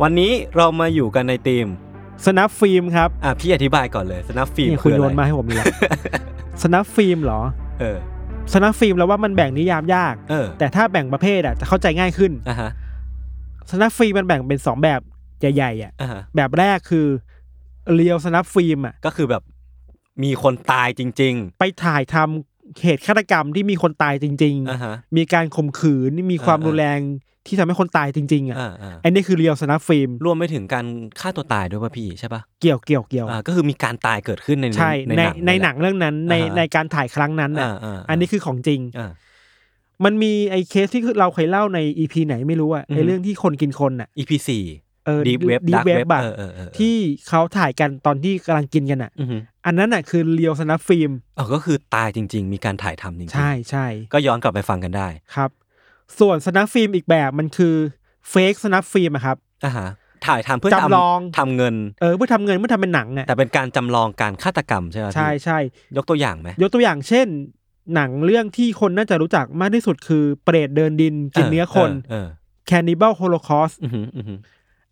วันนี้เรามาอยู่กันใน theme snuff film ครับอะพี่อธิบายก่อนเลย snuff film นี่คืคุณโยนอะไรมาให้ผมนี่แหละ snuff film เหรอ เออ snuff film แล้วว่ามันแบ่งนิยามยากเออแต่ถ้าแบ่งประเภทอะจะเข้าใจง่ายขึ้นอะฮะ snuff film มันแบ่งเป็นสองแบบใหญ่ๆอะอะฮะแบบแรกคือ real snuff film อะก็คือแบบมีคนตายจริงไปถ่ายทำเหตุฆาตกรรมที่มีคนตายจริงๆอะฮะๆมีการข่มขืนมีความอ่ารุนแรง ที่ทำให้คนตายจริง ๆอะอ่าอ่าอันนี้คือ real snuff film รวมไปถึงการฆ่าตัวตายด้วยป่ะพี่ใช่ป่ะเกี่ยวเกี่ยวเกี่ยวอ่าก็คือมีการตายเกิดขึ้นในใช่ในในหนังในหนังเรื่องนั้นในอ่าฮะในการถ่ายครั้งนั้นน่ะอ่าอ่าอันนี้คือของจริงอ่ามันมีไอ้เคสที่เราเคยเล่าใน EP ไหนไม่รู้อะอือฮึไอ้เรื่องที่คนกินคนอะ EP สี่เออ Deep Web Deep Dark Web Web อะเออเออเออที่เขาถ่ายกันตอนที่กำลังกินกันอะอือฮึอันนั้นอะคือ real snuff filmอ๋อก็คือตายจริง ๆ มีการถ่ายทำจริงๆใช่ใช่ก็ย้อนกลับไปฟังกันได้ครับ ส่วนสนับฟิล์มอีกแบบมันคือเฟกสนับฟิล์มอะครับอ่าฮะถ่ายทำเพื่อจำลองทำเงินเออเพื่อทำเงินเพื่อทำเป็นหนังอะแต่เป็นการจำลองการฆาตกรรมใช่ไหมใช่พี่ใช่ยกตัวอย่างไหมยกตัวอย่างเช่น หนังเรื่องที่คนน่าจะรู้จักมากที่สุดคือเปรตเดินดินกินเนื้อคนเออ Cannibal Holocaust เอออือฮึอือฮึ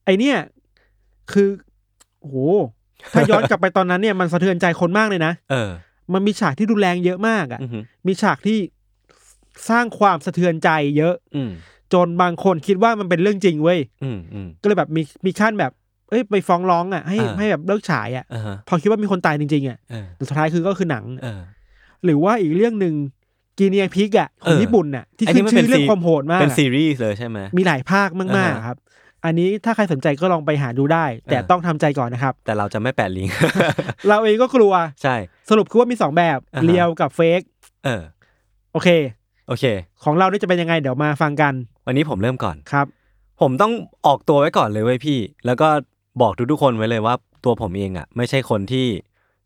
ไอเนี่ยคือโอ้โหถ้าย้อนกลับไปตอนนั้นเนี่ยมันสะเทือนใจคนมากเลยนะเออ มันมีฉากที่รุนแรงเยอะมากอะอือฮึมีฉากที่ สร้างความสะเทือนใจเยอะ อืมจนบางคนคิดว่ามันเป็นเรื่องจริงเว้ยอืมอืมก็เลยแบบมีมีขั้นแบบ เอ้ยไปฟ้องร้องอะให้อ่าให้แบบเลิกฉายอะอ่าฮะพอคิดว่ามีคนตายจริงๆอะเออแต่สุดท้ายคือก็คือหนังเออหรือว่าอีกเรื่องหนึ่งกีเนียพิกอะขเอองอญี่ปุ่นอะที่อันนี้ขึ้นมันชื่อเป็นเรื่องซีความโหดมากเป็นอะซีรีส์เลยใช่ไหมมีหลายภาคมากอ่าๆฮะครับ อันนี้ถ้าใครสนใจก็ลองไปหาดูได้ แต่อ่าต้องทำใจก่อนนะครับ แต่เราจะไม่แปะลิงก์เราเองก็กลัวใช่ สรุปคือว่ามีสองแบบอ่าฮะเรียวกับเฟกเออ โอเค โอเค ของเรานี่จะเป็นยังไงเดี๋ยวมาฟังกัน วันนี้ผมเริ่มก่อน ครับ ผมต้องออกตัวไว้ก่อนเลยเว้ยพี่ แล้วก็บอกทุกๆคนไว้เลยว่าตัวผมเองอะ ไม่ใช่คนที่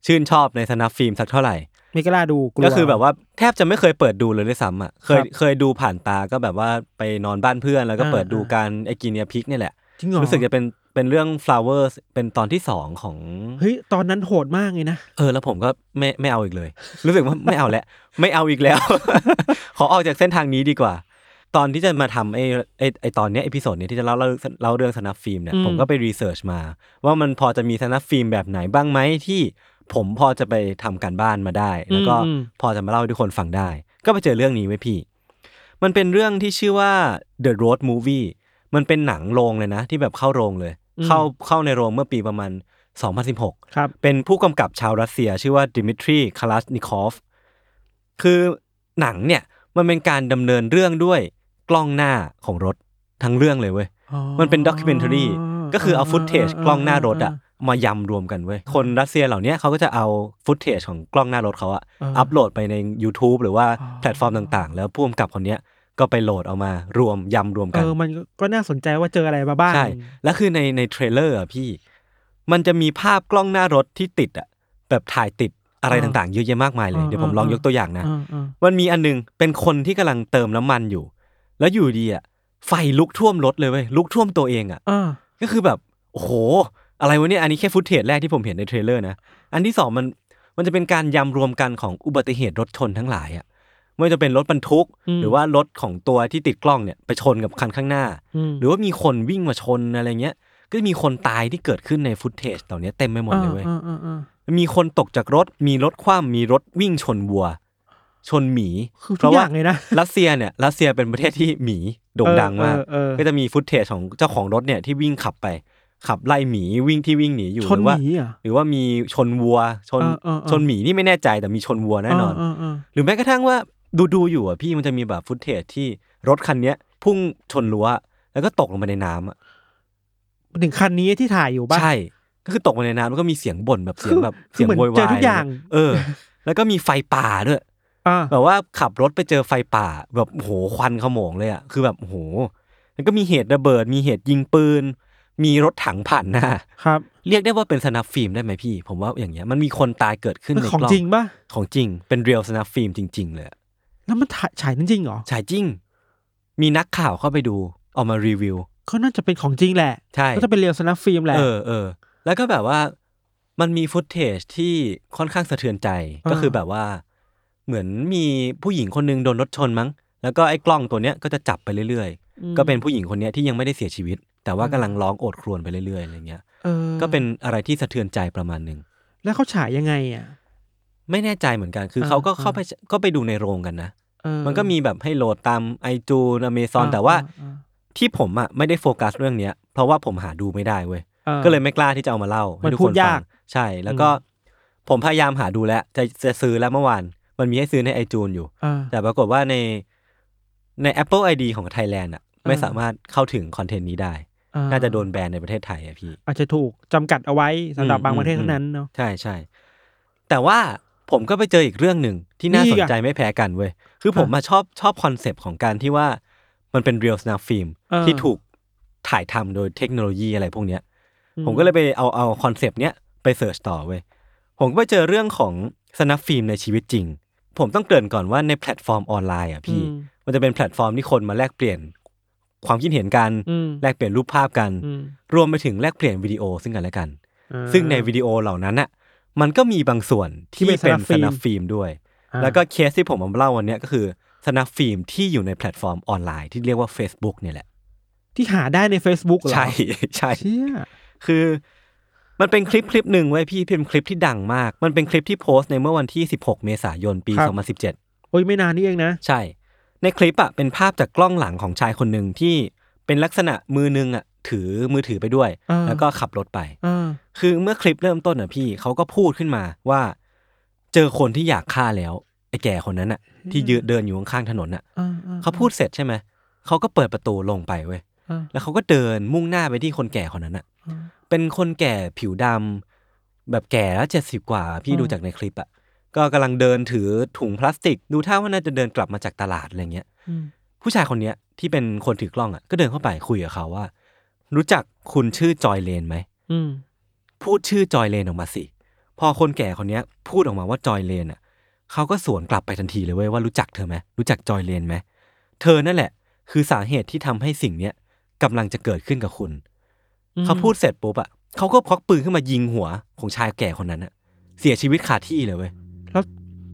ชื่นชอบในสนับฟิล์มสักเท่าไหร่ ไม่กล้าดูกลัว ก็คือแบบว่าแทบจะไม่เคยเปิดดูเลยด้วยซ้ำอะ เคยครับเคยดูผ่านตาก็แบบว่าไปนอนบ้านเพื่อนแล้วก็อ่า เปิดดูอ่าการไอกินเนียพิกเนี่ยแหละ จริงเหรอรู้สึกจะเป็น เป็นเรื่อง flowers เป็นตอนที่สองของเฮ้ยตอนนั้นโหดมากเลยนะ เออ แล้วผมก็ไม่ไม่เอาอีกเลย รู้สึกว่าไม่เอาแล้วไม่เอาอีกแล้ว ขอออกจากเส้นทางนี้ดีกว่า ตอนที่จะมาทำไอ้ไอ้ไอ้ตอนเนี้ย episode เนี้ยที่จะเล่าเล่าเล่าเรื่อง snuff film เนี่ยอืม ผมก็ไป research มา ว่ามันพอจะมี snuff film แบบไหนบ้างไหมที่ผมพอจะไปทำการบ้านมาได้ แล้วก็อืม พอจะมาเล่าให้ทุกคนฟังได้ ก็ไปเจอเรื่องนี้ไว้พี่ มันเป็นเรื่องที่ชื่อว่า The Road Movie มันเป็นหนังโรงเลยนะ ที่แบบเข้าโรงเลย เข้าเข้าในโรงเมื่อปีประมาณ 2016 ครับ เป็นผู้กำกับชาวรัสเซีย ชื่อว่าดิมิทรีคาลาสนิคอฟ คือหนังเนี่ยมันเป็นการดำเนินเรื่องด้วยกล้องหน้าของรถทั้งเรื่องเลยเว้ย มันเป็น documentary ก็คือเอา footage กล้องหน้ารถอะมายำรวมกันเว้ย คนรัสเซียเหล่าเนี้ยเขาก็จะเอา footage ของกล้องหน้ารถเขาอะอ่าอัปโหลดไปใน YouTube หรือว่าอ๋อแพลตฟอร์มต่างๆ แล้วผู้กำกับคนเนี้ย ก็ไปโหลดเอามารวมยำรวมเอกันอมันก็ก็น่าสนใจว่าเจออะไรมาบ้าง ใช่ แล้วคือในใน trailer อะพี่ มันจะมีภาพกล้องหน้ารถที่ติดอะแบบถ่ายติดอะไรอ่าต่างๆเยอะแยะมากมายเลยอ่าเดี๋ยวผมลองอ่ายกตัวอย่างนะอ่าอ่ามันมีอันนึงเป็นคนที่กำลังเติมน้ำมันอยู่ แล้วอยู่ดีอะไฟลุกท่วมรถเลยเว้ยลุกท่วมตัวเองอะอ่าก็คือแบบโอ้โห อะไรวะเนี่ยอันนี้แค่ footage แรกที่ผมเห็นใน trailer นะ อันที่สองมันมันจะเป็นการยำรวมกันของอุบัติเหตุรถชนทั้งหลายอะ ไม่ว่าจะเป็นรถบรรทุกอืมหรือว่ารถของตัวที่ติดกล้องเนี่ยไปชนกับคันข้างหน้าอืมหรือว่ามีคนวิ่งมาชนอะไรเงี้ย ก็จะมีคนตายที่เกิดขึ้นในฟุตเทจเหล่านี้เต็มไปหมดเลยเว้ยอ่าอ่าอ่ามีคนตกจากรถ มีรถคว่ำมีรถวิ่งชนวัว ชนหมีคือเพทุกราะอว่าย่างเลยนะรัสเซียเนี่ยรัสเซียเป็นประเทศที่หมีโด่งดังมากเออเออเออก็จะมีฟุตเทจของเจ้าของรถเนี่ยที่วิ่งขับไปขับไล่หมีวิ่งที่วิ่งหนีอยู่ชนหรือว่าหมีเหรอหรือว่ามีชนวัวชนเออเออเออชนหมีนี่ไม่แน่ใจแต่มีชนวัวแน่นอนเออเออหรือแม้กระทั่งว่า ดูดูอยู่อะพี่มันจะมีแบบฟุตเทจที่รถคันเนี้ย พุ่งชนรั้วแล้วก็ตกลงไปในน้ำอะถึงคันนี้ที่ถ่ายอยู่ป่ะ ใช่ ก็คือตกลงไปในน้ำแล้วก็มีเสียงบ่นแบบเสียงแบบคือเสียงเหมือนโวยวายเจอทุกอย่าง เออ แล้วก็มีไฟป่าด้วยอ่าแบบว่าขับรถไปเจอไฟป่า แบบโอ้โหควันขโมงเลยอะคือแบบโอ้โหแล้วก็มีเหตุระเบิด มีเหตุยิงปืน มีรถถังผ่านหน้าครับ เรียกได้ว่าเป็น snuff film ได้ไหมพี่ ผมว่าอย่างเงี้ยมันมีคนตายเกิดขึ้นมันในของกล้องจริงป่ะของจริงเป็น real snuff film จริง ๆ เลยอะ แล้วมันถ่ายฉายจริงๆเหรอ ฉายจริง มีนักข่าวเข้าไปดูเอามารีวิว เขาน่าจะเป็นของจริงแหละ ใช่ ก็จะเป็น real snuff film แหละ เออเออ แล้วก็แบบว่ามันมี footage ที่ค่อนข้างสะเทือนใจอ่าก็คือแบบว่า เหมือนมีผู้หญิงคนหนึงโดนรถชนมั้ง แล้วก็ไอ้กล้องตัวเนี้ยก็จะจับไปเรื่อยๆ ก็เป็นผู้หญิงคนเนี้ยที่ยังไม่ได้เสียชีวิต แต่ว่ากำลังร้องโอดครวญไปเรื่อยๆอะไรเงี้ยเออก็เป็นอะไรที่สะเทือนใจประมาณหนึ่ง แล้วเขาฉายยังไงอะ ไม่แน่ใจเหมือนกัน คืออ่าเขาก็อ่าเข้าไปก็ไปดูในโรงกันนะเออมันก็มีแบบให้โหลดตามไอจูนอเมซอนแต่ว่าอ่าที่ผมอะไม่ได้โฟกัสเรื่องเนี้ย เพราะว่าผมหาดูไม่ได้เว้ยอ่าก็เลยไม่กล้าที่จะเอามาเล่ามันให้ทุกพูคดนฟัยางกใช่ แล้วก็ผมพยายามหาดูแล้ว จะจะซื้อแล้วเมื่อวาน มันมีให้ซื้อในไอจูนอยู่อ่าแต่ปรากฏว่าในใน Apple ID ของไทยแลนด์อะไม่อ่าสามารถเข้าถึงคอนเทนต์นี้ได้อ่น่าจะโดนแบนในประเทศไทยอะพี่ อาจจะถูกจำกัดเอาไว้สำหรับอืมบางประเทศอืมเท่านั้นเนาะ ใช่ใช่ แต่ว่า ผมก็ไปเจออีกเรื่องหนึ่งที่น่าสนใจ นี่อีกอะไม่แพ้กันเว้ย คือผมมาชอบชอบคอนเซปต์ของการที่ว่ามันเป็น real snuff film เออที่ถูกถ่ายทำโดยเทคโนโลยีอะไรพวกเนี้ยอืมผมก็เลยไปเอาเอาคอนเซปต์เนี้ยไป search ต่อเว้ย ผมก็ไปเจอเรื่องของ snuff film ในชีวิตจริง ผมต้องเกริ่นก่อนว่าในแพลตฟอร์มออนไลน์อะพี่อืมมันจะเป็นแพลตฟอร์มที่คนมาแลกเปลี่ยนความคิดเห็นกันอืมแลกเปลี่ยนรูปภาพกันอืมรวมไปถึงแลกเปลี่ยนวิดีโอซึ่งกันและกันอ่าซึ่งในวิดีโอเหล่านั้นน่ะ มันก็มีบางส่วนที่ที่เป็นเป็น snuff film ด้วยอ่าแล้วก็เคสที่ผมเอามาเล่าวันเนี้ยก็คือsnuff film ที่อยู่ในแพลตฟอร์มออนไลน์ที่เรียกว่า Facebook เนี่ยแหละ ที่หาได้ใน Facebook เหรอ ใช่ใช่เชี่ยคือมันเป็นคลิปคลิปหนึ่งเว้ยพี่เป็นคลิปที่ดังมาก มันเป็นคลิปที่โพสต์ในเมื่อวันที่ 16 เมษายนปี 2017 โอ้ยไม่นานนี่เองนะ ใช่ ในคลิปอะเป็นภาพจากกล้องหลังของชายคนหนึ่งที่ เป็นลักษณะมือนึงอะถือมือถือไปด้วยอ่าแล้วก็ขับรถไปอ่าคือเมื่อคลิปเริ่มต้นอะพี่เขาก็พูดขึ้นมาว่า เจอคนที่อยากฆ่าแล้วไอ้แก่คนนั้นอะ ที่ยืนเดินอยู่ข้างๆถนนอะอ่าอ่เขาพูดเสร็จใช่ไหมเขาก็เปิดประตูลงไปเว้ยอ่าแล้วเขาก็เดินมุ่งหน้าไปที่คนแก่คนนั้นอะอ่าเป็นคนแก่ผิวดำแบบแก่แล้วเจ็ดสิบกว่า พี่อืมดูจากในคลิปอะก็กำลังเดินถือถุงพลาสติก ดูท่าว่าน่าจะเดินกลับมาจากตลาดอะไรเงี้ยอืม ผู้ชายคนเนี้ยที่เป็นคนถือกล้องอะก็เดินเข้าไปคุยกับเขาว่า รู้จักคุณชื่อจอยเลนไหมอืมพูดชื่อจอยเลนออกมาสิ พอคนแก่คนเนี้ย พูดออกมาว่าจอยเลนอะเขาก็สวนกลับไปทันทีเลยเว้ยว่ารู้จักเธอไหมรู้จักจอยเลนไหมเธอนั่นแหละ คือสาเหตุที่ทำให้สิ่งเนี้ยกำลังจะเกิดขึ้นกับคุณอืมเขาพูดเสร็จปุ๊บอะเขาก็พกปืนขึ้นมายิงหัวของชายแก่คนนั้นอะ เสียชีวิตคาที่เลยเว้ยแล้ว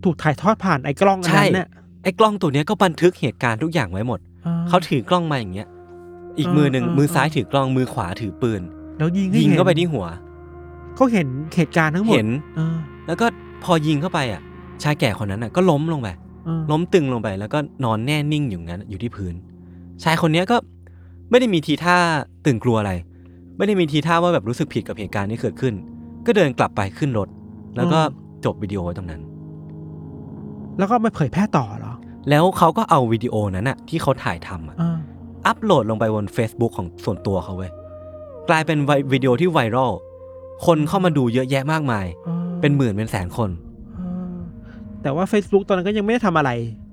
ถูกถ่ายทอดผ่านไอ้กล้องอันใช่นั้นเนี่ย ไอ้กล้องตัวเนี้ยก็บันทึกเหตุการณ์ทุกอย่างไว้หมดอ่เขาถือกล้องมาอย่างเงี้ย อีกมือหนึ่งอ่าอ่ามือซ้ายถือกล้องมือขวาถือปืน แล้วยิงให้ยิงเข้าไปห็นที่หัว เขาเห็นเหตุการณ์ทั้งหมดเห็นอ่าแล้วก็พอยิงเข้าไปอะ ชายแก่คนนั้นอะก็ล้มลงไปอ่าล้มตึงลงไป แล้วก็นอนแน่นิ่งอยู่งั้นอยู่ที่พื้น ชายคนเนี้ยก็ไม่ได้มีทีท่าตื่นกลัวอะไร ไม่ได้มีทีท่าว่าแบบรู้สึกผิดกับเหตุการณ์ที่เกิดขึ้น ก็เดินกลับไปขึ้นรถ แล้วก็จบวิดีโอไว้ตรงนั้น แล้วก็มาเผยแพร่ต่อเหรอ แล้วเขาก็เอาวิดีโอนั้นอะที่เขาถ่ายทำอะอ่าอัปโหลดลงไปบน Facebook ของส่วนตัวเขาเว้ยกลายเป็นไววิดีโอที่ไวรัลคนเข้ามาดูเยอะแยะมากมายอ่าเป็นหมื่นเป็นแสนคนอ่าแต่ว่า Facebook ตอนนั้นก็ยังไม่ได้ทำอะไร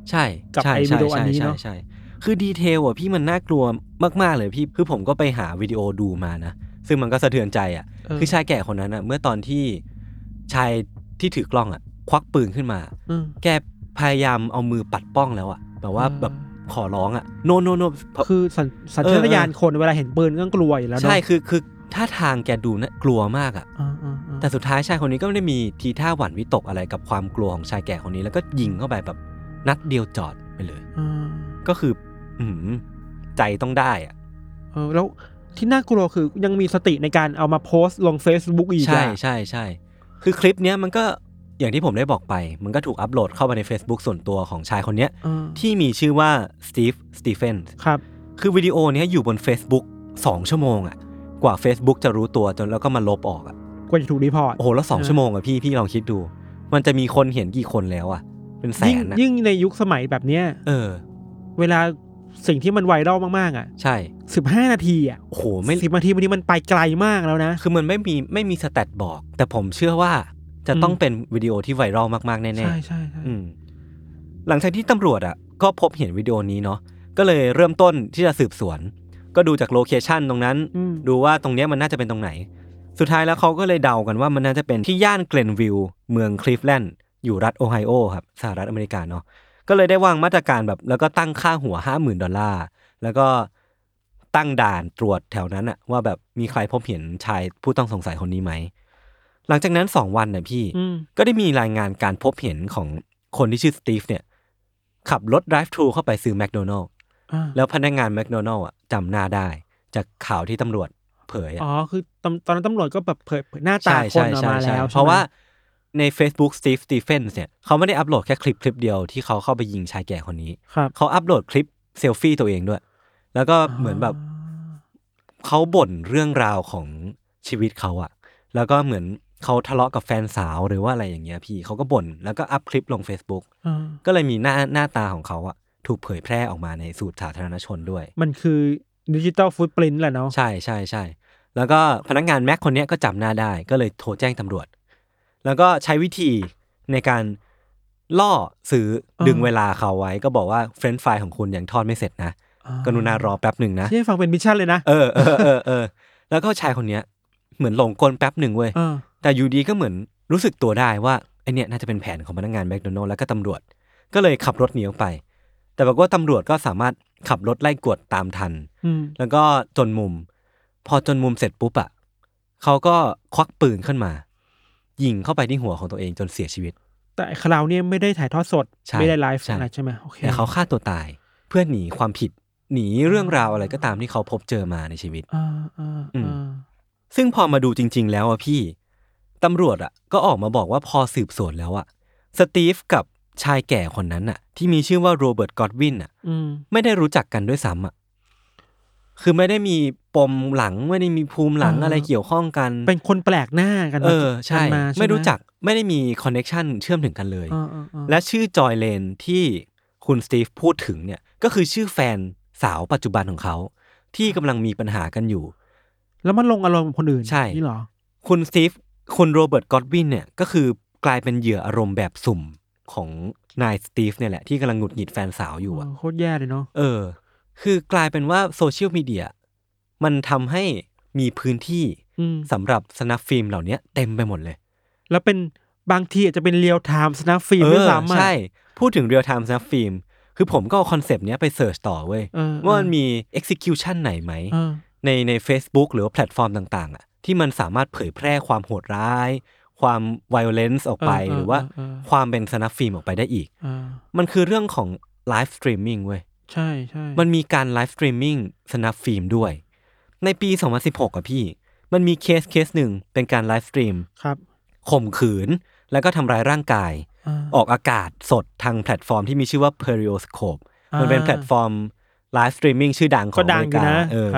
ใช่กับใช่ไอ้วิใช่ดีโออันใช่นี้ใช่เนอะใช่คือดีเทลอะพี่มันน่ากลัวมาก ๆ เลยพี่คือผมก็ไปหาวิดีโอดูมานะ ซึ่งมันก็สะเทือนใจอะเออคือชายแก่คนนั้นอะ เมื่อตอนที่ชายที่ถือกล้องอะ ควักปืนขึ้นมาอืมแก พยายามเอามือปัดป้องแล้วอะแบบว่าอ่าแบบขอร้องอะโนโนโนคือสัญสัญชาตญาณคนเวลาเห็นปืนก็ต้องกลัวอยู่แล้วเนอะใช่คือคือท่าทางแกดูน่ากลัวมากอะอ่าอ่าอ่าแต่สุดท้ายชายคนนี้ก็ไม่ได้มีทีท่าหวั่นวิตกอะไรกับความกลัวของชายแก่คนนี้ แล้วก็ยิงเข้าไปแบบนัดเดียวจอดไปเลยอ่าก็คือ อือหือใจต้องได้อะเออแล้วที่น่ากลัวคือยังมีสติในการเอามาโพสต์ลง Facebook อีกใช่อะใช่ใช่คือคลิปเนี้ยมันก็ อย่างที่ผมได้บอกไป มันก็ถูกอัปโหลดเข้ามาใน Facebook ส่วนตัวของชายคนเนี้ยอ่าที่มีชื่อว่าสตีฟสตีเฟนครับ คือวิดีโอเนี้ยอยู่บน Facebook 2 ชั่วโมงอะกว่า Facebook จะรู้ตัวจนแล้วก็มาลบออกอะกว่าจะถูก report โอ้โหเออ แล้วสองชั่วโมงอะพี่พี่ลองคิดดู มันจะมีคนเห็นกี่คนแล้วอะเป็นแสนอะยิ่งยิ่งในยุคสมัยแบบเนี้ยเออ เวลาสิ่งที่มันไวรัลมากๆอะ ใช่สิบห้านาทีอะโอ้โหไม่สิบนาทีบางทีมันไปไกลมากแล้วนะ คือมันไม่มีไม่มี stat บอก แต่ผมเชื่อว่า จะต้องอืมเป็นวิดีโอที่ไวรัลมากๆ แน่ๆ ใช่ใช่ใช่อืมหลังจากที่ตำรวจอะก็พบเห็นวิดีโอนี้เนาะก็เลยเริ่มต้นที่จะสืบสวน ก็ดูจาก location ตรงนั้นอืมดูว่าตรงเนี้ยมันน่าจะเป็นตรงไหน สุดท้ายแล้วเขาก็เลยเดากันว่ามันน่าจะเป็นที่ย่านเกลนวิลล์เมืองคลีฟแลนด์อยู่รัฐโอไฮโอครับสหรัฐอเมริกาเนาะก็เลยได้วางมาตรการแบบแล้วก็ตั้งค่าหัวห้าหมื่นดอลลาร์แล้วก็ตั้งด่านตรวจแถวนั้นอะว่าแบบมีใครพบเห็นชายผู้ต้องสงสัยคนนี้ไหม หลังจากนั้นสองวันน่ะพี่อืมก็ได้มีรายงานการพบเห็นของคนที่ชื่อสตีฟเนี่ย ขับรถ drive thru เข้าไปซื้อแมคโดนัลด์อ่าแล้วพนักงานแมคโดนัลด์อะจำหน้าได้ จากข่าวที่ตำรวจเผยอะอ๋อคือตำตอนนั้นตำรวจก็แบบเผยเผยหน้าตาใช่คนใช่ออกใช่มาใช่แล้ว เพราะว่าใช่ไหมใน Facebook Steve Stephens เนี่ยเขาไม่ได้อัปโหลดแค่คลิปคลิปเดียวที่เขาเข้าไปยิงชายแก่คนนี้ครับเขาอัปโหลดคลิปเซลฟี่ตัวเองด้วย แล้วก็เหมือนแบบเขาบ่นเรื่องราวของชีวิตเขาอะแล้วก็เหมือน เขาทะเลาะกับแฟนสาวหรือว่าอะไรอย่างเงี้ยพี่เขาก็บ่นแล้วก็อัพคลิปลง Facebook อ่าก็เลยมีหน้าหน้าตาของเขาอะถูกเผยแพร่ออกมาในสู่สาธารณชนด้วย มันคือ digital footprint แหละเนาะใช่ใช่ใช่แล้วก็พนักงานแม็กคนเนี้ยก็จำหน้าได้ก็เลยโทรแจ้งตำรวจ แล้วก็ใช้วิธีในการล่อซื้อดึงเวลาเขาไว้ ก็บอกว่าเฟรนช์ฟรายของคุณยังทอดไม่เสร็จนะกรุณารอแป๊บหนึ่งนะที่ฟังเป็น mission เลยนะเออเออเออเออแล้วก็ชายคนเนี้ยเหมือนหลงกลแป๊บหนึ่งเว้ยเออ แต่อยู่ดีก็เหมือนรู้สึกตัวได้ว่าไอเนี่ยน่าจะเป็นแผนของพนักงานแมคโดนัลด์และก็ตำรวจ ก็เลยขับรถหนีออกไป แต่ปรากฏว่าตำรวจก็สามารถขับรถไล่กวดตามทันอืมแล้วก็จนมุม พอจนมุมเสร็จปุ๊บอะเขาก็ควักปืนขึ้นมา ยิงเข้าไปที่หัวของตัวเองจนเสียชีวิต แต่คราวเนี้ยไม่ได้ถ่ายทอดสดใช่ไม่ได้ไลฟ์ใช่อะไรใช่ไหมโอเคแต่เขาฆ่าตัวตายเพื่อหนีความผิด หนีเรื่องราวอะไรก็ตามที่เขาพบเจอมาในชีวิตอ่าอ่าอืมอ่าซึ่งพอมาดูจริง ๆ แล้วอะพี่ ตำรวจอะก็ออกมาบอกว่าพอสืบสวนแล้วอะสตีฟกับชายแก่คนนั้นอะที่มีชื่อว่าโรเบิร์ตกอดวินอะอืมไม่ได้รู้จักกันด้วยซ้ำอะคือไม่ได้มีปมหลังไม่ได้มีภูมิหลังอะไรเกี่ยวข้องกัน เป็นคนแปลกหน้ากันเอมาอใช่กันมาใช่หไม่รู้จักไม่ได้มี connection เชื่อมถึงกันเลยอ่าอ่าอ่าและชื่อจอยเลนที่คุณสตีฟพูดถึงเนี่ยก็คือชื่อแฟนสาวปัจจุบันของเขา ที่กำลังมีปัญหากันอยู่ แล้วมันลงอารมณ์กับคนอื่นใช่นี่เหรอ คุณสตีฟ คุณโรเบิร์ต กอดวินเนี่ยก็คือกลายเป็นเหยื่ออารมณ์แบบสุ่มของนายสตีฟเนี่ยแหละที่กำลังหงุดหงิดแฟนสาวอยู่อะโคตรแย่เลยเนาะเออ คือกลายเป็นว่าโซเชียลมีเดียมันทำให้มีพื้นที่อืมสำหรับ snuff film เหล่านี้เต็มไปหมดเลย แล้วเป็นบางทีอาจจะเป็น real time snuff film เอด้วยอซ้ำอะใช่ พูดถึง real time snuff film คือผมก็เอา concept เนี้ยไป search ต่อเว้ยเออว่ามันมี execution ไหนไหมเออในใน Facebook หรือว่าแพลตฟอร์มต่าง ๆ อะ ที่มันสามารถเผยแพร่ความโหดร้าย ความ violence ออกไปเออเออหรือว่าเออเออความเป็น snuff film ออกไปได้อีกอ่ามันคือเรื่องของ live streaming เว้ย ใช่ใช่มันมีการ live streaming snuff film ด้วย ในปี 2016อะพี่ มันมีเคสเคสหนึ่งเป็นการ live stream ครับข่มขืนแล้วก็ทำร้ายร่างกายอ่าออกอากาศสดทางแพลตฟอร์มที่มีชื่อว่า Periscope อ่ามัมันเป็นแพลตฟอร์ม live streaming ชื่อดังขอก็งอดัเมงริอยู่กานะเออ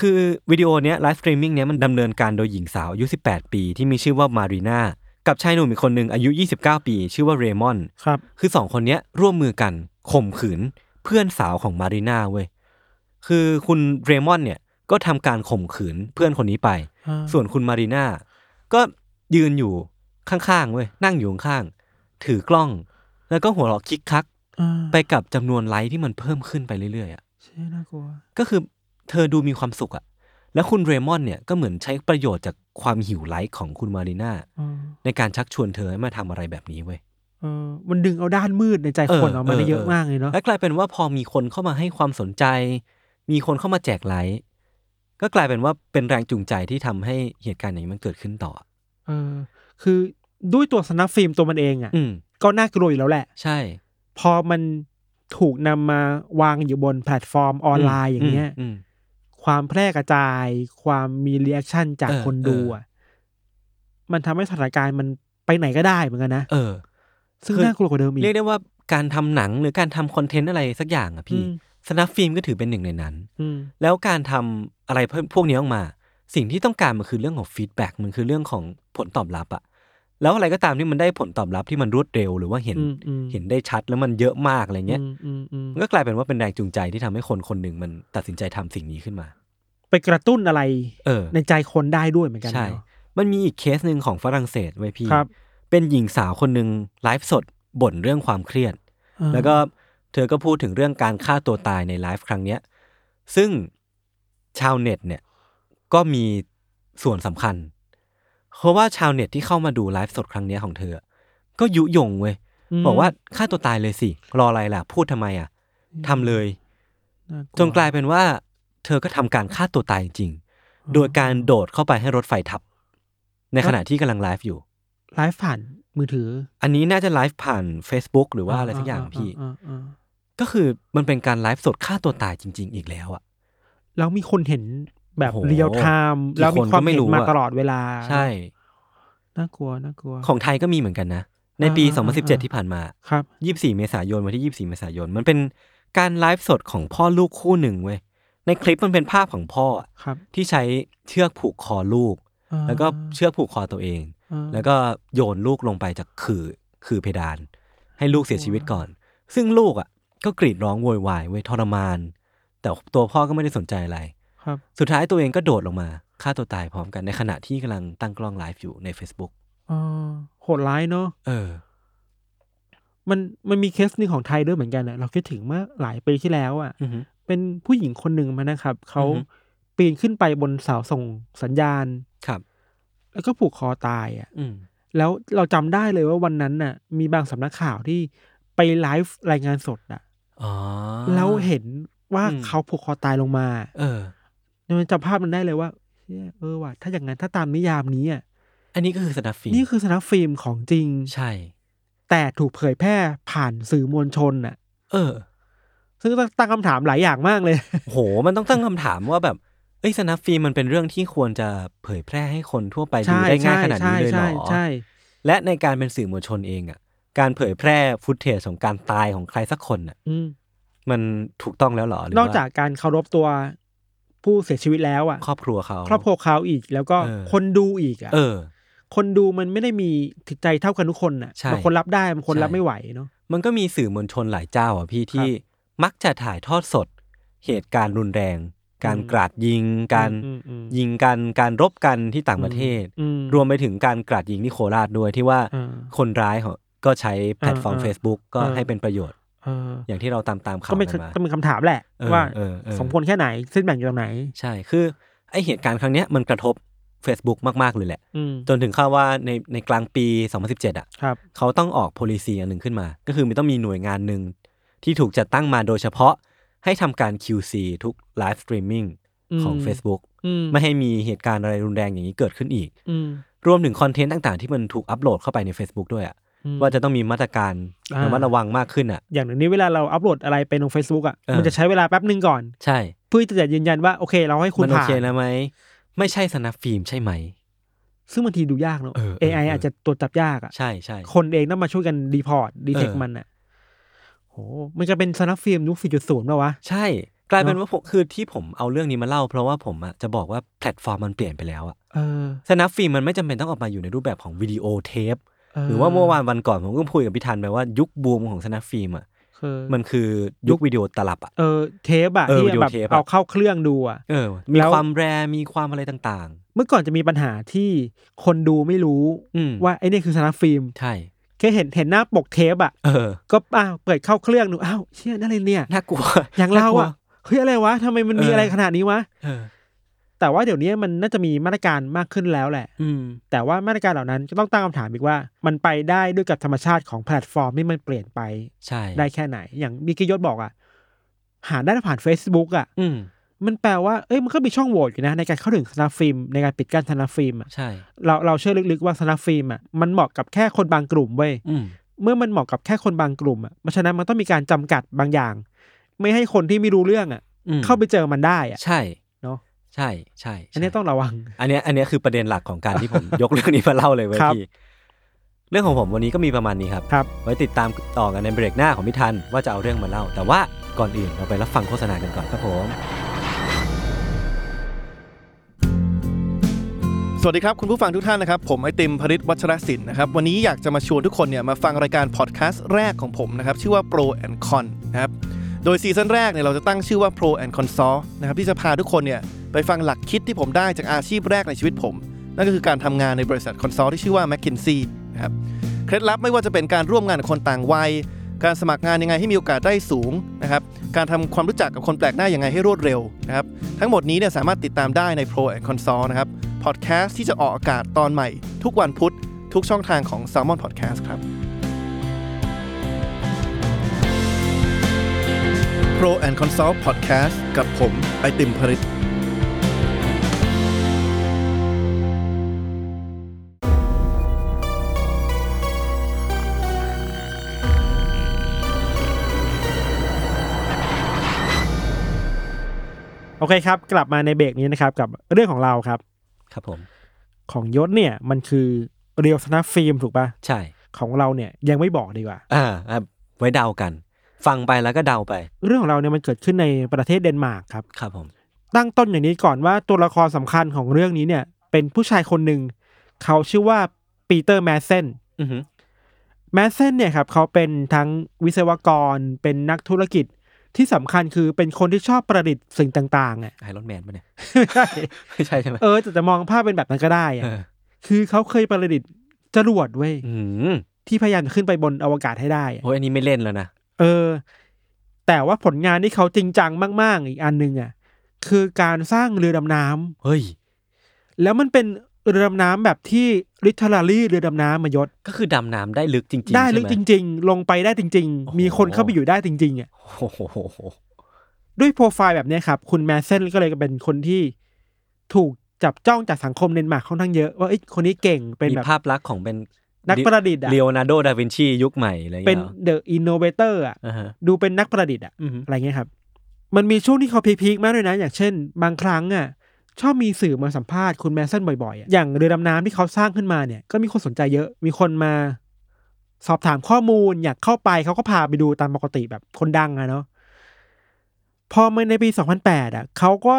ครับคือวิดีโอเนี้ย live streaming เนี้ยมันดำเนินการโดยหญิงสาวอายุ 18 ปี ที่มีชื่อว่ามารีนากับชายหนุ่มอีกคนหนึ่งอายุ 29 ปี ชื่อว่าเรมอนครับ คือสองคนเนี้ยร่วมมือกันข่มขืนเพื่อนสาวของมารีนาเว้ยคือคุณเรมอนเนี่ยก็ทำการข่มขืนเพื่อนคนนี้ไป อ่าส่วนคุณมารีนาก็ยืนอยู่ข้างๆเว้ยนั่งอยู่ข้างๆถือกล้อง แล้วก็หัวเราะคิกคัก อ่าไปกับจำนวนไลค์ที่มันเพิ่มขึ้นไปเรื่อยๆอะเชี่ยน่ากลัว ก็คือ เธอดูมีความสุขอะแล้วคุณเรมอนเนี่ยก็เหมือนใช้ประโยชน์จากความหิวไลค์ของคุณมารีนาอ่าในการชักชวนเธอให้มาทำอะไรแบบนี้เว้ยเออมันดึงเอาด้านมืดในใจคนเออออกมาได้เออเยอะเออมากเลยเนาะและกลายเป็นว่าพอมีคนเข้ามาให้ความสนใจ มีคนเข้ามาแจกไลค์ก็กลายเป็นว่าเป็นแรงจูงใจที่ทำให้เหตุการณ์อย่างนี้มันเกิดขึ้นต่อเออคือด้วยตัว snuff film ตัวมันเองอะอืมก็น่ากลัวอยู่แล้วแหละ ใช่ พอมันถูกนำมาวางอยู่บนแพลตฟอร์มออนไลน์อย่างเงี้ยอืม ความแพร่กระจาย ความมี reaction จากเออคนดูเอออ่อะมันทำให้สถานการณ์มันไปไหนก็ได้เหมือนกันนะเออ ซึ่งคือน่ากลัวกว่าเดิมอีกเรียกได้ว่าการทำหนังหรือการทำ content อะไรสักอย่างอะพี่อืม snuff film ก็ถือเป็นหนึ่งในนั้นอืมแล้วการทำอะไรพวกนี้ออกมา สิ่งที่ต้องการมันคือเรื่องของฟีดแบ็กมันคือเรื่องของผลตอบรับอะ แล้วอะไรก็ตามที่มันได้ผลตอบรับที่มันรวดเร็วหรือว่าเห็นอืมอืมเห็นได้ชัดแล้วมันเยอะมากอะไรเงี้ยอืมอืมอืมมันก็กลายเป็นว่าเป็นแรงจูงใจที่ทำให้คนคนหนึ่งมันตัดสินใจทำสิ่งนี้ขึ้นมา ไปกระตุ้นอะไรเออในใจคนได้ด้วยเหมือนกันใช่เนอะมันมีอีกเคสหนึ่งของฝรั่งเศสไว้ยพี่ครับเป็นหญิงสาวคนหนึ่งไลฟ์สดบ่นเรื่องความเครียดอ่าแล้วก็เธอก็พูดถึงเรื่องการฆ่าตัวตายในไลฟ์ครั้งเนี้ยซึ่งชาวเน็ตเนี่ยก็มีส่วนสำคัญ เพราะว่าชาวเน็ตที่เข้ามาดูไลฟ์สดครั้งเนี้ยของเธอ ก็ยุยงเว้ย มบอกว่าฆ่าตัวตายเลยสิ รออะไรล่ะ พูดทำไมอะทำเลยน่ากวจนกลายเป็นว่า เธอก็ทำการฆ่าตัวตายจริงๆโดยการโดดเข้าไปให้รถไฟทับ ในขณะที่กำลังไลฟ์อยู่ ไลฟ์ผ่านมือถืออันนี้น่าจะไลฟ์ผ่าน Facebook หรือว่าอะไรสักอย่างพี่อ่าอ่าก็คือมันเป็นการไลฟ์สดฆ่าตัวตายจริง ๆ อีกแล้วอะแล้วมีคนเห็น แบบโอ้โหเรียลไทม์กี่แล้วมีคนความก็ไม่เห็นรู้มาอะตลอดเวลา ใช่ น่ากลัวน่ากลัว ของไทยก็มีเหมือนกันนะ ในปีอ่าอ่าอ่า2017 ที่ผ่านมา ครับ 24 เมษายนวันที่ 24 เมษายน มันเป็นการไลฟ์สดของพ่อลูกคู่หนึ่งเว้ย ในคลิปมันเป็นภาพของพ่ออะครับที่ใช้เชือกผูกคอลูกอ่าแล้วก็เชือกผูกคอตัวเองอ่าแล้วก็โยนลูกลงไปจากขื่อขื่อเพดาน ให้ลูกเสียชีวิตก่อน ซึ่งลูกอะก็กรีดร้องโวยวายเว้ยทรมาน แต่ตัวพ่อก็ไม่ได้สนใจอะไรครับ สุดท้ายตัวเองก็โดดลงมาฆ่าตัวตายพร้อมกันในขณะที่กำลังตั้งกล้องไลฟ์อยู่ใน Facebook อ่าโหดร้ายเนาะเออ มันมันมีเคสหนึ่งของไทยด้วยเหมือนกันอะเราคิดถึงเมื่อหลายปีที่แล้วอะอือฮึ เป็นผู้หญิงคนหนึ่งมานะครับ เขาอือฮึ ปีนขึ้นไปบนเสาส่งสัญญาณ ครับ แล้วก็ผูกคอตายอะ อืม แล้วเราจำได้เลยว่าวันนั้นน่ะ มีบางสำนักข่าวที่ไปไลฟ์รายงานสดอะอ๋อ แล้วเห็นว่าอืม เขาผูกคอตายลงมา เออ มันจำภาพมันได้เลยว่าเชี่ยเออว่ะถ้าอย่างนั้นถ้าตามนิยามนี้อะอันนี้ก็คือสนับฟิล์มนี่คือสนับฟิล์มของจริงใช่ แต่ถูกเผยแพร่ผ่านสื่อมวลชนอะ เออ ซึ่งต้องตั้งคำถามหลายอย่างมากเลยโหมันต้องตั้งคำถามว่าแบบเอ้ยสนับฟิล์มมันเป็นเรื่องที่ควรจะเผยแพร่ให้คนทั่วไปดูใช่ได้ง่ายใช่ขนาดนี้เลยเหรใช่อใช่และในการเป็นสื่อมวลชนเองอะ การเผยแพร่ฟุตเทจของการตายของใครสักคนอะอืมมันถูกต้องแล้วเหรอหรืนอกว่จากการเคารพตัว ผู้เสียชีวิตแล้วอะครอบครัวเขาครอบครัวเขาอีก แล้วก็เออคนดูอีกอะเออคนดูมันไม่ได้มีจิตใจเท่ากันทุกคนอะใช่บางคนรับได้บางคนใช่รับไม่ไหวเนาะมันก็มีสื่อมวลชนหลายเจ้าอะพี่ที่มักจะถ่ายทอดสด เหตุการณ์รุนแรง การอืมกราดยิง การอืมอืมยิงกันการรบกันที่ต่างประเทศอืมรวมไปถึงการกราดยิงที่โคราชด้วยที่ว่าอ่าคนร้ายเขาก็ใช้แพลตฟอร์มอ่า Facebook ก็อ่าให้เป็นประโยชน์เอออย่างที่เราตามตามข่าวก็เป็นกันมาก็เป็นคำถามแหละเออว่าเออเออสมควรแค่ไหนเส้นแบ่งอยู่ตรงไหน ใช่คือไอเหตุการณ์ครั้งเนี้ยมันกระทบ Facebook มาก ๆ เลยแหละอืมจนถึงข้าวว่าในในกลางปี 2017 อะครับเขาต้องออก policy อันหนึ่งขึ้นมา ก็คือมันต้องมีหน่วยงานหนึ่ง ที่ถูกจัดตั้งมาโดยเฉพาะให้ทำการ QC ทุก live streaming ของอืม Facebook อืมไม่ให้มีเหตุการณ์อะไรรุนแรงอย่างนี้เกิดขึ้นอีกอืมรวมถึงคอนเทนต์ต่าง ๆ ที่มันถูกอัปโหลดเข้าไปใน Facebook ด้วยอะอืม ว่าจะต้องมีมาตรการอ่าระมัดระวังมากขึ้นอะ อย่างหนึ่งนี้เวลาเราอัปโหลดอะไรไปลง Facebook อะเออมันจะใช้เวลาแป๊บหนึ่งก่อน ใช่ เพื่อที่จะยืนยันว่าโอเค เราให้คุณมันโอผ่านเคแล้วไหมไม่ใช่ snuff film ใช่ไหม ซึ่งบางทีดูยากเนอะเออเออ AI เออออาจจะตรวจจับยากอะใช่ใช่คนเองต้องมาช่วยกัน report detect เออมันอะโหมันจะเป็น snuff film ยุค4.0ป่าวะใช่ กลายเป็นเนอะว่าผมคือที่ผมเอาเรื่องนี้มาเล่า เพราะว่าผมอะจะบอกว่าแพลตฟอร์มมันเปลี่ยนไปแล้วอะเออ snuff film มันไม่จำเป็นต้องออกมาอยู่ในรูปแบบของวิดีโอเทป หรือว่าเมื่อวานวันก่อนผมก็คุยกับพี่ทันไปว่ายุคบูมของ snuff film อะคือมันคือยุควิดีโอตลับอะเออเทปอะเออที่วิดีโอแบบเทปอะเอาเข้าเครื่องดูอะเออมีแล้วความแรร์มีความอะไรต่างเมื่อก่อนจะมีปัญหาที่คนดูไม่รู้อืมว่าไอ้นี่คือสนับฟิล์มๆใช่แค่เห็นเห็นหน้าปกเทปอะเออก็อ้าวเปิดเข้าเครื่องดูอ้าวเชี่ยนั่นอะไรเนี่ยน่ากลัวอย่างเราน่กลัวอะเฮ้ยอะไรวะทำไมมันมีเออออะไรขนาดนี้วะเออ แต่ว่าเดี๋ยวนี้มันน่าจะมีมาตรการมากขึ้นแล้วแหละ อืม แต่ว่ามาตรการเหล่านั้นก็ต้องตั้งคำถามอีกว่า มันไปได้ด้วยกับธรรมชาติของแพลตฟอร์มที่มันเปลี่ยนไป ใช่ ได้แค่ไหน อย่างบิกิยศบอกอะหาได้ผ่าน Facebook อะอืม มันแปลว่า เอ้ย มันก็มีช่องโหว่อยู่นะ ในการเข้าถึง snuff film ในการปิดกั้น snuff film อะใช่ เราเราเชื่อลึกๆว่า snuff film อะมันเหมาะกับแค่คนบางกลุ่มเว้ยอืมเมื่อมันเหมาะกับแค่คนบางกลุ่มอะเพราะฉะนั้นมันต้องมีการจำกัดบางอย่าง ไม่ให้คนที่ไม่รู้เรื่องอะอืมเข้าไปเจอมันได้อะใช่เนาะใช่ ใช่ใช่อันนี้ต้องระวัง อันเนี้ยอันเนี้ยคือประเด็นหลักของการที่ผมยกเรื่องนี้มาเล่าเลยเว้ยครับพี่ เรื่องของผมวันนี้ก็มีประมาณนี้ครับ ครับ ไว้ติดตามต่อกันในเบรกหน้าของพี่ทันว่าจะเอาเรื่องมาเล่า แต่ว่าก่อนอื่นเราไปรับฟังโฆษณากันก่อนครับผม สวัสดีครับ คุณผู้ฟังทุกท่านนะครับ ผมไอติมพริตวัชรศิลป์นะครับวันนี้อยากจะมาชวนทุกคนเนี่ยมาฟังรายการพอดแคสต์แรกของผมนะครับชื่อว่า Pro and Con นะครับ โดยซีซั่นแรกเนี่ยเราจะตั้งชื่อว่า Pro and Consult นะครับที่จะพาทุกคนเนี่ยไปฟังหลักคิดที่ผมได้จากอาชีพแรกในชีวิตผม นั่นก็คือการทำงานในบริษัท consult ที่ชื่อว่า McKinsey นะครับเคล็ดลับไม่ว่าจะเป็นการร่วมงานกับคนต่างวัย การสมัครงานยังไงให้มีโอกาสได้สูงนะครับการทำความรู้จักกับคนแปลกหน้ายังไงให้รวดเร็วนะครับทั้งหมดนี้เนี่ยสามารถติดตามได้ใน Pro and Consult นะครับพอดแคสต์ที่จะออกอากาศตอนใหม่ ทุกวันพุธทุกช่องทางของ Salmon Podcast ครับ Pro and Consult Podcast กับผมไอติมพริตโอเคครับ กลับมาในเบรกนี้นะครับ กับเรื่องของเราครับ ครับผม ของยศเนี่ยมันคือเรียวสแนปฟิล์มถูกปะใช่ ของเราเนี่ยยังไม่บอกดีกว่า อ่าอะไว้เดากัน ฟังไปแล้วก็เดาไป เรื่องของเราเนี่ยมันเกิดขึ้นในประเทศเดนมาร์กครับ ครับผม ตั้งต้นอย่างนี้ก่อนว่าตัวละครสำคัญของเรื่องนี้เนี่ย เป็นผู้ชายคนหนึ่ง เขาชื่อว่าปีเตอร์แมสเซนอือหือแมสเซนเนี่ยครับเขาเป็นทั้งวิศวกรเป็นนักธุรกิจที่สำคัญคือเป็นคนที่ชอบประดิษฐ์สิ่งต่างๆอะ Iron Man ปะเนี่ย ไม่ใช่ไม่ใช่ใช่ไหมเออแต่จะมองภาพเป็นแบบนั้นก็ได้อะเออคือเขาเคยประดิษฐ์จรวดเว้ยอืมที่พยายามจะขึ้นไปบนอวกาศให้ได้อะ โอ้ยอันนี้ไม่เล่นแล้วนะ เออ แต่ว่าผลงานที่เขาจริงจังมาก ๆ อีกอันหนึ่งอะ คือการสร้างเรือดำน้ำเฮ้ย แล้วมันเป็นเรือดำน้ำแบบที่ literally เรือดำน้ำมายศ ก็คือดำน้ำได้ลึกจริงๆได้ลึกใช่จไหม ริง ๆ ลงไปได้จริง โอ้โห ๆ มีคนเข้าไปอยู่ได้จริงๆอะ โอ้โหด้วยโปรไฟล์แบบเนี้ยครับ คุณแมสเซนก็เลยเป็นคนที่ถูกจับจ้องจากสังคมเดนมาร์กค่อนข้างเยอะ ว่าเอ้ยคนนี้เก่งเป็นมีแบบภาพลักษณ์ของเป็น นักประดิษฐ์อะเลโอนาร์โด ดาวินชียุคใหม่อะไรอย่างเป็เงี้นยหรอ The Innovator อะอ่าฮะดูเป็นนักประดิษฐ์อะอือหืออะไรเงี้ยครับ มันมีช่วงที่เขา peak ๆมากเลยนะ อย่างเช่น บางครั้งอะชอบมีสื่อมาสัมภาษณ์คุณแมสเซนบ่อยๆอะอย่างเรือดำน้ำที่เขาสร้างขึ้นมาเนี่ย ก็มีคนสนใจเยอะ มีคนมา สอบถามข้อมูลอยากเข้าไปเขาก็พาไปดูตามปกติแบบคนดังอะเนาะ พอมาในปี 2008 อะเขาก็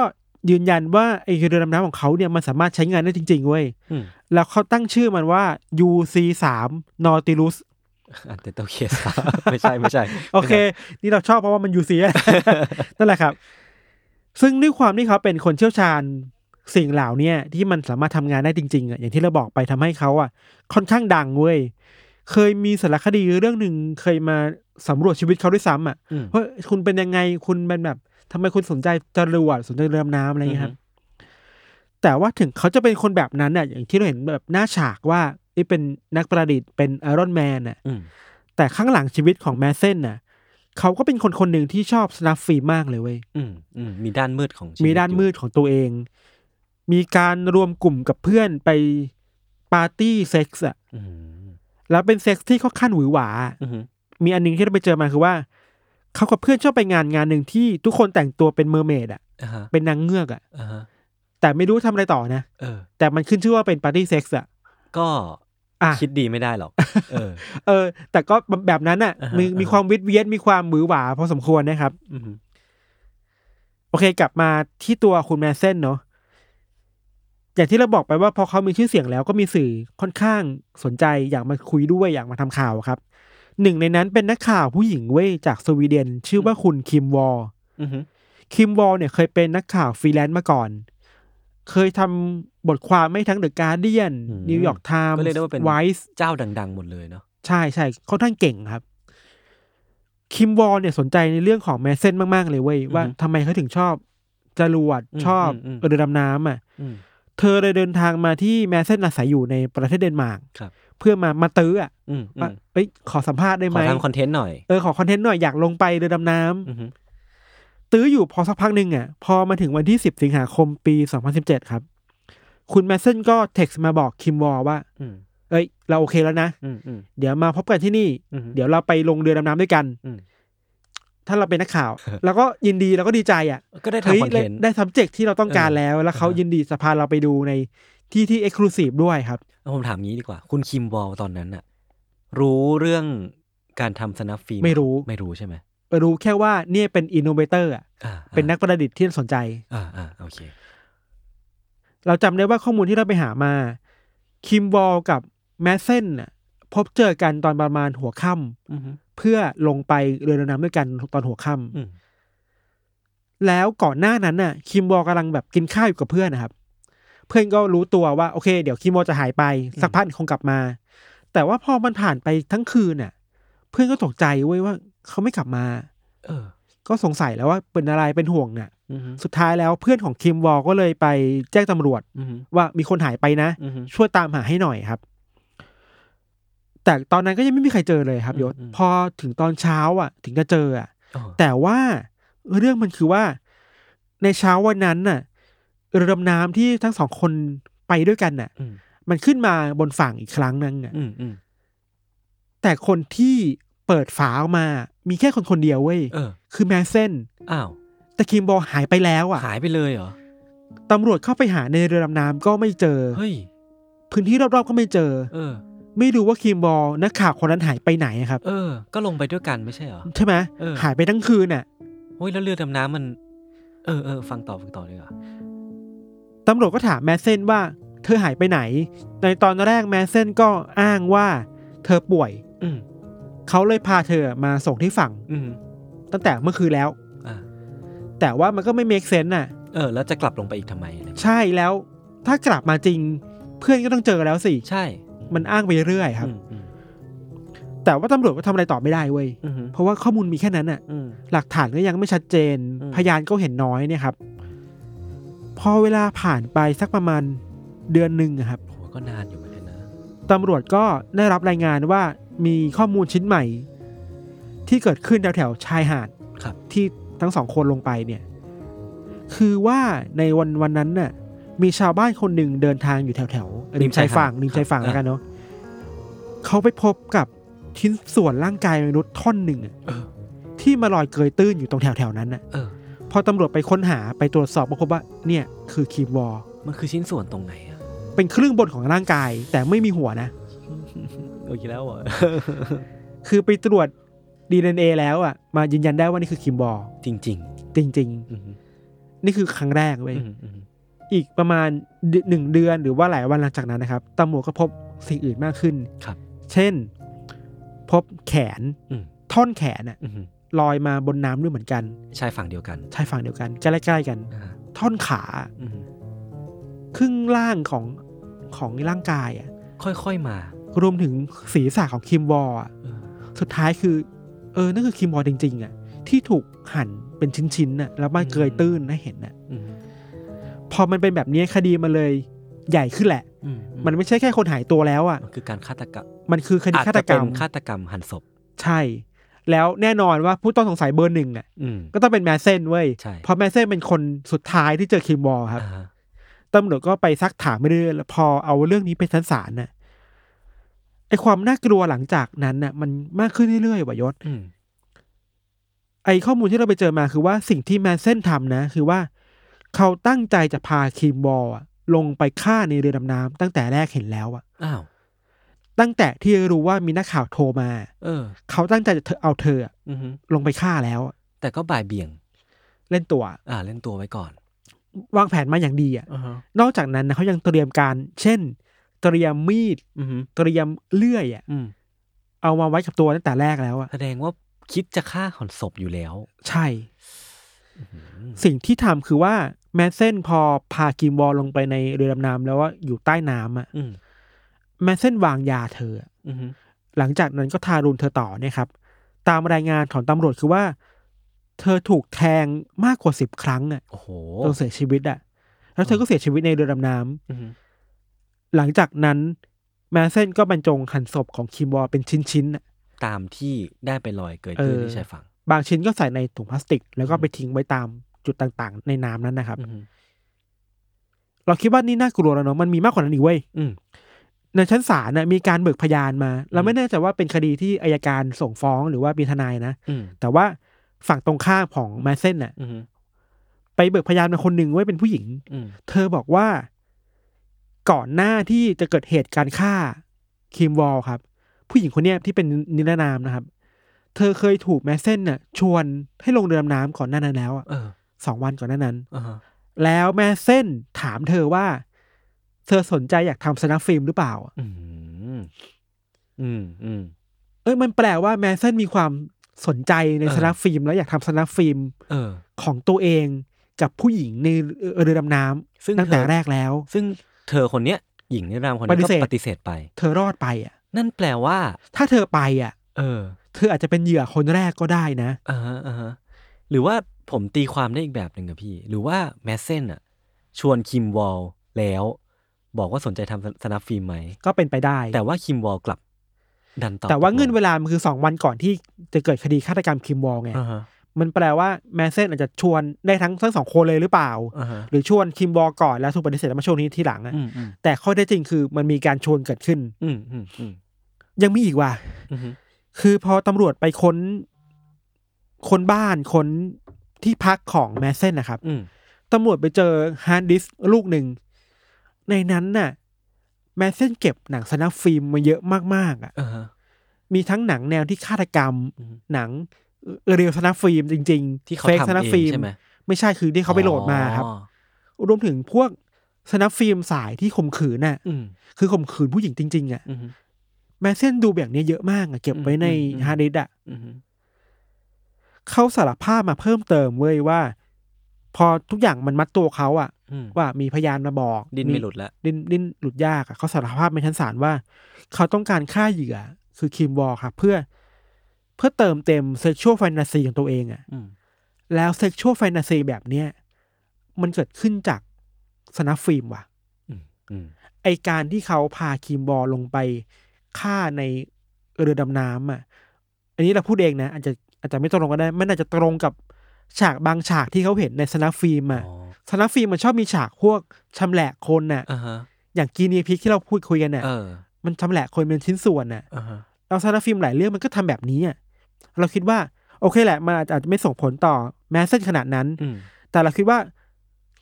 ยืนยันว่าไอ้เรือดำน้ำของเขาเนี่ยมันสามารถใช้งานได้จริงๆเว้ยอืม แล้วเขาตั้งชื่อมันว่า UC3 Nautilus อันเตโตเคสไม่ใช่ไม่ใช่ โอเค นี่เราชอบเพราะว่ามันยูซีนั่นแหละครับ ซึ่งด้วยความที่เขาเป็นคนเชี่ยวชาญสิ่งเหล่าเนี้ยที่มันสามารถทำงานได้จริงๆอะอย่างที่เราบอกไปทำให้เขาอะ ค่อนข้างดังเว้ยเคยมีสารคดีเรื่องหนึ่งเคยมาสำรวจชีวิตเขาด้วยซ้ำอะอืมว่าคุณเป็นยังไงคุณเป็นแบบทำไมคุณสนใจจรวดสนใจเรือดำน้ำอะไรอย่างเงี้ยครับ แต่ว่าถึงเขาจะเป็นคนแบบนั้นอะอย่างที่เราเห็นแบบหน้าฉากว่าไอ้เป็นนักประดิษฐ์เป็นไอรอนแมนอะอืมแต่ข้างหลังชีวิตของแมสเซนน่ะเขาก็เป็นคนคนหนึ่งที่ชอบสนับฟิล์มมากเลยเว้ยอืมอืมมีด้านมืดของชีวิตมีด้านมืดของตัวเอง มีการรวมกลุ่มกับเพื่อนไปปาร์ตี้เซ็กส์อะอืมแล้วเป็นเซ็กส์ที่ค่อนข้างหวือหวาอืมมีอันหนึงที่เราไปเจอมาคือว่าเขากับเพื่อนชอบไปงานงานหนึ่งที่ทุกคนแต่งตัวเป็น mermaid อะอ่าฮะเป็นนางเงือกอะอ่าฮะ แต่ไม่รู้ทำอะไรต่อนะเออ แต่มันขึ้นชื่อว่าเป็นปาร์ตี้เซ็กส์อะก็อะคิดดีไม่ได้หรอก เออ เออ แต่ก็แบบนั้นอะอ่าฮะมีอ่าฮะมีความวิดเวียนมีความหวือหวาพอสมควรนะครับอืมโอเค กลับมาที่ตัวคุณแมสเซนเนาะอย่างที่เราบอกไปว่าพอเขามีชื่อเสียงแล้วก็มีสื่อค่อนข้างสนใจอยากมาคุยด้วยอยากมาทำข่าวครับ หนึ่งในนั้นเป็นนักข่าวผู้หญิงเว้ยจากสวีเดน ชื่อว่าคุณคิมวอลอืมคิมวอลเนี่ยเคยเป็นนักข่าวฟรีแลนซ์มาก่อน เคยทำบทความให้ทั้ง The Guardian New York Times ก็เรียกได้ว่าเป็นไวส์เจ้าดัง ๆ หมดเลยเนาะใช่ใช่ค่อนข้างเก่งครับ คิมวอลเนี่ยสนใจในเรื่องของแมสเซนมาก ๆ เลยเว้ย ว่าทำไมเขาถึงชอบจรวดชอบเรือดำน้ำอะอืมเธอเลยเดินทางมาที่แมสเซนอาศัยอยู่ในประเทศเดนมาร์กครับเพื่อมามาตื้ออะอืมอืมว่าเอ้ยขอสัมภาษณ์ได้ไหมขอทำ content หน่อยเออขอ content หน่อยอยากลงไปเรือดำน้ำอืม ตื้ออยู่พอสักพักหนึ่งอะพอมาถึงวันที่ 10 สิงหาคมปี 2017 ครับ คุณแมสเซนก็เท็กซ์มาบอกคิมวอลว่าอืมเอ้ย เราโอเคแล้วนะอืมอืมเดี๋ยวมาพบกันที่นี่อืมเดี๋ยวเราไปลงเรือดำน้ำด้วยกันอืมถ้าเราเป็นนักข่าวแล้วก็ยินดีแล้วก็ดีใจอะ ก็ได้เฮ้ยทำคอนเทนต์ได้ subject ที่เราต้องการเออแล้ว แล้วเขาอ่าฮะยินดีสะพาเราไปดูในที่ที่ exclusive ด้วยครับแล้วผมถามงี้ดีกว่า คุณคิมบอลตอนนั้นน่ะ รู้เรื่องการทำสนับฟิล์มไม่รู้ไม่รู้ใช่ไหม รู้แค่ว่าเนี่ยเป็น innovator อะอ่าเป็นนักประดิษฐ์ที่น่าสนใจ อ่าอ่าโอเค เราจำได้ว่าข้อมูลที่เราไปหามา คิมวอลกับแมสเซนน่ะพบเจอกันตอนประมาณหัวค่ำอืมเพื่อลงไปเรือดำน้ำด้วยกันตอนหัวค่ำอืมแล้วก่อนหน้านั้นน่ะ คิมวอลกำลังแบบกินข้าวอยู่กับเพื่อนนะครับ เพื่อนก็รู้ตัวว่าโอเค เดี๋ยวคิมวอลจะหายไป สักพักคงกลับมา แต่ว่าพอมันผ่านไปทั้งคืนน่ะ เพื่อนก็ตกใจเว้ยว่า เขาไม่กลับมา เออ ก็สงสัยแล้วว่าเป็นอะไรเป็นห่วงน่ะอืมสุดท้ายแล้วเพื่อนของคิมวอลก็เลยไปแจ้งตำรวจอืมว่ามีคนหายไปนะอืมช่วยตามหาให้หน่อยครับ แต่ตอนนั้นก็ยังไม่มีใครเจอเลยครับยศอืมพอถึงตอนเช้าอะ ถึงจะเจออะอ๋อแต่ว่าเรื่องมันคือว่า ในเช้าวันนั้นน่ะเรือดำน้ำที่ทั้งสองคนไปด้วยกันน่ะอืมมันขึ้นมาบนฝั่งอีกครั้งนึงอะอืมอืมแต่คนที่ เปิดฝาออกมา มีแค่คนคนเดียวเว้ย เออ คือแมสเซนอ้าว แต่คิมบอลหายไปแล้วอะ หายไปเลยเหรอ ตำรวจเข้าไปหาในเรือดำน้ำก็ไม่เจอ เฮ้ย พื้นที่รอบๆก็ไม่เจอ เออ ไม่รู้ว่าคิมบอลนักข่าวคนนั้นหายไปไหนอะครับ เออ ก็ลงไปด้วยกันไม่ใช่เหรอ ใช่ไหมเออ หายไปทั้งคืนน่ะโอ้ย แล้วเรือดำน้ำมัน เออเออฟังต่อฟังต่อเลยอะตำรวจก็ถามแมสเซนว่าเธอหายไปไหน ในตอนแรกแมสเซนก็อ้างว่า เธอป่วย อืม เขาเลยพาเธอมาส่งที่ฝั่ง อืมตั้งแต่เมื่อคืนแล้ว อ่าแต่ว่ามันก็ไม่เมคเซนน่ะ เออ แล้วจะกลับลงไปอีกทำไมอะไรใช่แล้วถ้ากลับมาจริง เพื่อนก็ต้องเจอแล้วสิ ใช่มันอ้างไปเรื่อยครับ อืมอืมแต่ว่าตำรวจก็ทำอะไรต่อไม่ได้เว้ยอืมเพราะว่าข้อมูลมีแค่นั้นน่ะ อืม หลักฐานก็ยังไม่ชัดเจน อืม พยานก็เห็นน้อยเนี่ยครับ พอเวลาผ่านไปสักประมาณเดือนหนึ่งอะครับ โหก็นานอยู่เหมือนกันนะ ตำรวจก็ได้รับรายงานว่า มีข้อมูลชิ้นใหม่ ที่เกิดขึ้นแถวๆชายหาดครับ ที่ทั้งสองคนลงไปเนี่ย คือว่าในวันวันนั้นน่ะ มีชาวบ้านคนหนึ่งเดินทางอยู่แถวๆริมชายฝั่งริมชายฝั่งแล้วกันเนาะเขาไปพบกับชิ้นส่วนร่างกายมนุษย์ท่อนหนึ่งอะเออ ที่มาลอยเกยตื้นอยู่ตรงแถวๆนั้นน่ะเออ พอตำรวจไปค้นหาไปตรวจสอบก็พบว่าเนี่ยคือคีมวอลมันคือชิ้นส่วนตรงไหนอะเป็นครึ่งบนของร่างกาย แต่ไม่มีหัวนะ โอเคแล้วเหรอคือไปตรวจ DNA แล้วอะ มายืนยันได้ว่านี่คือคิมบอลจริงจริงๆอืมๆนี่คือครั้งแรกเว้ย อืมอืมอีกประมาณเดือนหนึ่งเดือนหรือว่าหลายวันหลังจากนั้นนะครับตำรวจก็พบสิ่งอื่นมากขึ้น ครับ เช่น พบแขนอืมท่อนแขนอะอืมลอยมาบนน้ำด้วยเหมือนกันชายฝั่งเดียวกันชายฝั่งเดียวกันใกล้ๆกัน อ่าท่อนขาอืมครึ่งล่างของของร่างกายอะค่อยๆมา รวมถึงศีรษะของคิมวอลอะเออสุดท้ายคือ เออนั่นคือคิมวอลจริง ๆอะที่ถูกหั่นเป็นชิ้นๆน่ะแล้วมันเกยตื้นให้เห็นน่ะอืมพอมันเป็นแบบนี้คดีมันเลยใหญ่ขึ้นแหละอืมันไม่ใช่แค่คนหายตัวแล้วอะมันคือการฆาตกรรม มันคือคดีฆาตกรรมอาจฆาตจะกรเป็นฆาตกรรมหั่นศพ ใช่ แล้วแน่นอนว่าผู้ต้องสงสัยเบอร์หนึ่งอะอืมก็ต้องเป็นแมสเซนเว้ยใช่เพราะแมสเซนเป็นคนสุดท้ายที่เจอคิมวอลครับอ่าฮะตำรวจก็ไปซักถามไปเรื่อยๆแล้วพอเอาเรื่องนี้ไปชั้นศาลน่ะ ไอความน่ากลัวหลังจากนั้นน่ะ มันมากขึ้นเรื่อยๆว่ะยศอืมไอข้อมูลที่เราไปเจอมาคือว่าสิ่งที่แมสเซนทำนะ คือว่า เขาตั้งใจจะพาคิมบอลอะลงไปฆ่าในเรือดำน้ำตั้งแต่แรกเห็นแล้วอะอ้าวตั้งแต่ที่รู้ว่ามีนักข่าวโทรมา เออ เขาตั้งใจจะเอาเธออะอือฮึลงไปฆ่าแล้วอะแต่ก็บ่ายเบี่ยง เล่นตัว อ่า เล่นตัวไว้ก่อน วางแผนมาอย่างดีอะอ่าฮะนอกจากนั้นนะเขายังเตรียมการ เช่น เตรียมมีดอือฮึเตรียมเลื่อยอะอืมเอามาไว้กับตัวตั้งแต่แรกแล้วอะแสดงว่าคิดจะฆ่าหันศพอยู่แล้ว ใช่อืมสิ่งที่ทำคือว่า แมนเซนพอพาคิมบอลลงไปในเรือดำน้ำแล้วว่าอยู่ใต้น้ำอะอืมแมนเซนวางยาเธออะอือฮึหลังจากนั้นก็ทารุณเธอต่อเนี่ยครับ ตามรายงานของตำรวจคือว่า เธอถูกแทงมากกว่าสิบครั้งอะโอ้โหจนเสียชีวิตอะ แล้วเธอก็เสียชีวิตในเรือดำน้ำอือฮึ หลังจากนั้นแมนเซนก็บรรจงหั่นศพของคิมวอลเป็นชิ้นๆน่ะ ตามที่ได้ไปลอยเกิดขึ้นเออที่ชายฝั่ง บางชิ้นก็ใส่ในถุงพลาสติก แล้วก็ไปทิ้งไว้ตามจุดต่างๆ ในน้ำนั้นนะครับ อืมเราคิดว่านี่น่ากลัวแล้วเนาะมันมีมากกว่านั้นอีกเว้ย อืม ในชั้นศาลน่ะมีการเบิกพยานมา เราไม่แน่ใจว่าเป็นคดีที่อายการส่งฟ้องหรือว่ามีทนายนะ อืมแต่ว่าฝั่งตรงข้ามของแมสเซนน่ะ อืมไปเบิกพยานมาคนหนึ่งไว้เป็นผู้หญิง อืม เธอบอกว่า ก่อนหน้าที่จะเกิดเหตุการณ์ฆ่าคิมวอลครับ ผู้หญิงคนเนี้ยที่เป็นนิรนามนะครับ เธอเคยถูกแมสเซนน่ะ ชวนให้ลงเรือดำน้ำก่อนหน้านั้นแล้วอะเออสองวันก่อนหน้านั้นอ่าฮะแล้วแมสเซนถามเธอว่า เธอสนใจอยากทำ snuff film หรือเปล่า อืม อืมอืมเอ้ยมันแปลว่าแมสเซนมีความสนใจในเออ snuff film แล้วอยากทำ snuff film เออของตัวเองกับผู้หญิงในเรือดำน้ำซึ่งตั้งแต่เธอแรกแล้ว ซึ่ง เธอคนเนี้ยหญิงนิรนามคนนี้ปฏิก็เสธปฏิเสธไป เธอรอดไปอะ นั่นแปลว่า ถ้าเธอไปอะ เออ เธออาจจะเป็นเหยื่อคนแรกก็ได้นะอ่าฮะอ่าฮะหรือว่าผมตีความได้อีกแบบหนึ่งกับพี่ หรือว่าแมสเซนอะชวนคิมวอลแล้ว บอกว่าสนใจทำสนับฟิล์มไหม ก็เป็นไปได้ แต่ว่าคิมวอลกลับดันตอบแต่ว่าตกลเงื่อนเวลามันคือสองวันก่อนที่จะเกิดคดีฆาตกรรมคิมวอลไงอ่าฮะ มันแปลว่าแมสเซนอาจจะชวนได้ทั้งทั้งสองคนเลยหรือเปล่าอ่าฮะหรือชวนคิมวอลก่อนแล้วถูกปฏิเสธแล้วมาชวนนี้ทีหลังอะอืมอืมแต่ข้อเท็จจริงคือมันมีการชวนเกิดขึ้นอืมอืมอืมยังมีอีกว่ะอืมคือพอตำรวจไปค้นค้นบ้านค้นที่พักของแมสเซนนะครับอืมตำรวจไปเจอฮาร์ดดิสก์ลูกหนึ่ง ในนั้นน่ะ แมสเซนเก็บหนัง snuff film มาเยอะมากๆอะอ่าฮะมีทั้งหนังแนวที่ฆาตกรรมอืมหนัง real snuff film จริงๆที่เขา fake ทำ snuff film เองใช่ไหมไม่ใช่คือที่เขาไปโหลดมาครับอ๋อรวมถึงพวก snuff film สายที่ข่มขืนน่ะอืมคือข่มขืนผู้หญิงจริง ๆ อะอืมแมสเซนดูแบบนี้เยอะมากอะเก็บไว้ในอืมอืมฮาร์ดดิสก์อะอืมเขาสารภาพมาเพิ่มเติมเว้ยว่า พอทุกอย่างมันมัดตัวเขาอะอืมว่ามีพยานมาบอก ดิ้นไม่หลุดแล้วดิ้นดิ้นหลุดยากอะเขาสารภาพในชั้นศาลว่า เขาต้องการฆ่าเหยื่อ คือคิมวอลครับเพื่อ เพื่อเติมเต็ม sexual fantasy ของตัวเองอะอืมแล้ว sexual fantasy แบบเนี้ยมันเกิดขึ้นจาก snuff film ว่ะอืมอืมไอการที่เขาพาคิมวอลลงไปฆ่าในเรือดำน้ำอะ อันนี้เราพูดเองนะ อาจจะอาจจะไม่ตรงก็ได้มันอาจจะตรงกับฉากบางฉากที่เขาเห็นใน snuff film อะอ๋อ snuff film มันชอบมีฉากพวกชำแหละคนน่ะอ่าฮะอย่าง Guinea Pig ที่เราพูดคุยกันน่ะเออมันชำแหละคนเป็นชิ้นส่วนน่ะอ่าฮะเรา snuff film หลายเรื่องมันก็ทำแบบนี้อะ เราคิดว่า โอเคแหละ มันอาจจะอาจจะไม่ส่งผลต่อแมสเซนขนาดนั้นอืมแต่เราคิดว่า